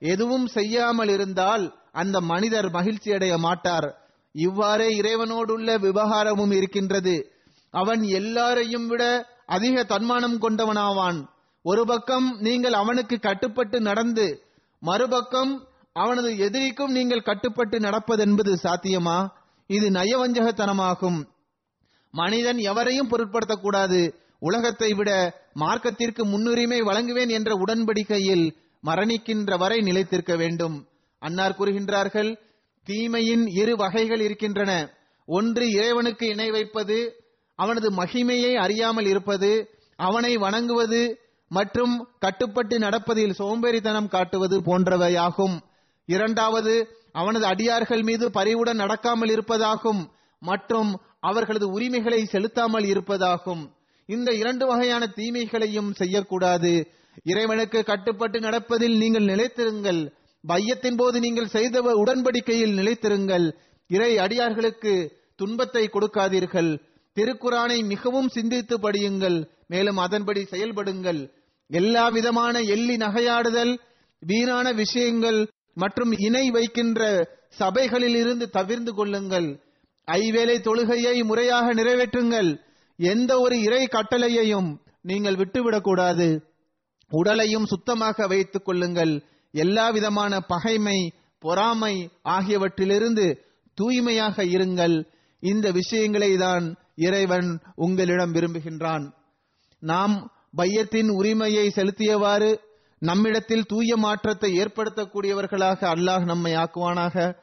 எதுவும் செய்யாமல் இருந்தால் அந்த மனிதர் மகிழ்ச்சி அடைய மாட்டார். இவ்வாறே இறைவனோடுள்ள விவகாரமும் இருக்கின்றது. அவன் எல்லாரையும் விட அதிக தன்மானம் கொண்டவனாவான். ஒரு பக்கம் நீங்கள் அவனுக்கு கட்டுப்பட்டு நடந்து மறுபக்கம் அவனது எதிரிக்கும் நீங்கள் கட்டுப்பட்டு நடப்பதென்பது சாத்தியமா? இது நயவஞ்சகத்தனமாகும். மனிதன் எவரையும் பொருட்படுத்தக்கூடாது. உலகத்தை விட மார்க்கத்திற்கு முன்னுரிமை வழங்குவேன் என்ற உடன்படிக்கையில் மரணிக்கின்ற வரை நிலைத்திருக்க வேண்டும். அன்னார் கூறுகின்றார்கள் தீமையின் இரு வகைகள் இருக்கின்றன. ஒன்று இறைவனுக்கு இணை வைப்பது அவனது மகிமையை அறியாமல் இருப்பது அவனை வணங்குவது மற்றும் கட்டுப்பட்டு நடப்பதில் சோம்பேறித்தனம் காட்டுவது போன்றவையாகும். இரண்டாவது அவனது அடியார்கள் மீது பரிவுடன் நடக்காமல் இருப்பதாகும் மற்றும் அவர்களது உரிமைகளை செலுத்தாமல் இருப்பதாகும். இந்த இரண்டு வகையான தீமைகளையும் செய்யக்கூடாது. இறைவனுக்கு கட்டுப்பட்டு நடப்பதில் நீங்கள் நிலைத்திருங்கள். பையத்தின் போது நீங்கள் செய்த உடன்படிக்கையில் நிலைத்திருங்கள். இறை அடியார்களுக்கு துன்பத்தை கொடுக்காதீர்கள். திருக்குரானை மிகவும் சிந்தித்து படியுங்கள் மேலும் அதன்படி செயல்படுங்கள். எல்லா விதமான எள்ளி நகையாடுதல் வீணான விஷயங்கள் மற்றும் இணை வைக்கின்ற சபைகளில் இருந்து தவிர்ந்து கொள்ளுங்கள். ஐவேளை தொழுகையை முறையாக நிறைவேற்றுங்கள். எந்த ஒரு இறை கட்டளையையும் நீங்கள் விட்டுவிடக்கூடாது. உடலையும் சுத்தமாக வைத்துக் கொள்ளுங்கள். எல்லா விதமான பகைமை பொறாமை ஆகியவற்றிலிருந்து தூய்மையாக இருங்கள். இந்த விஷயங்களை தான் இறைவன் உங்களிடம் விரும்புகின்றான். நாம் பையத்தின் உரிமையை செலுத்தியவாறு நம்மிடத்தில் தூய மாற்றத்தை ஏற்படுத்தக்கூடியவர்களாக அல்லாஹ் நம்மை ஆக்குவானாக.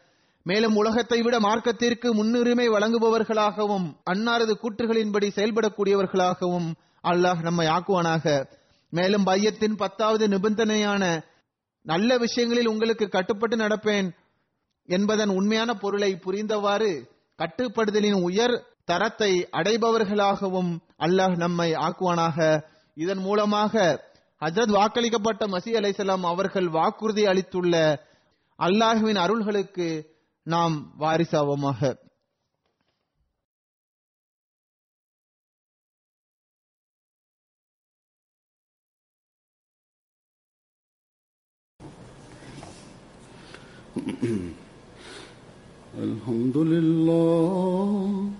மேலும் உலகத்தை விட மார்க்கத்திற்கு முன்னுரிமை வழங்குபவர்களாகவும் அன்னாரது கூற்றுகளின்படி செயல்படக்கூடியவர்களாகவும் அல்லாஹ் நம்மை ஆக்குவானாக. மேலும் பையத்தின் பத்தாவது நிபந்தனையான நல்ல விஷயங்களில் உங்களுக்கு கட்டுப்பட்டு நடப்பேன் என்பதன் உண்மையான பொருளை புரிந்தவாறு கட்டுப்படுதலின் உயர் தரத்தை அடைபவர்களாகவும் அல்லாஹ் நம்மை ஆக்குவானாக இதன் மூலமாக ஹஜரத் வாக்களிக்கப்பட்ட மசி அலைசலாம் அவர்கள் வாக்குறுதி அளித்துள்ள அல்லாஹுவின் அருள்களுக்கு நாம் வாரிசாவோமாக <clears throat> الحمد لله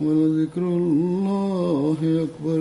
ولذكر الله أكبر.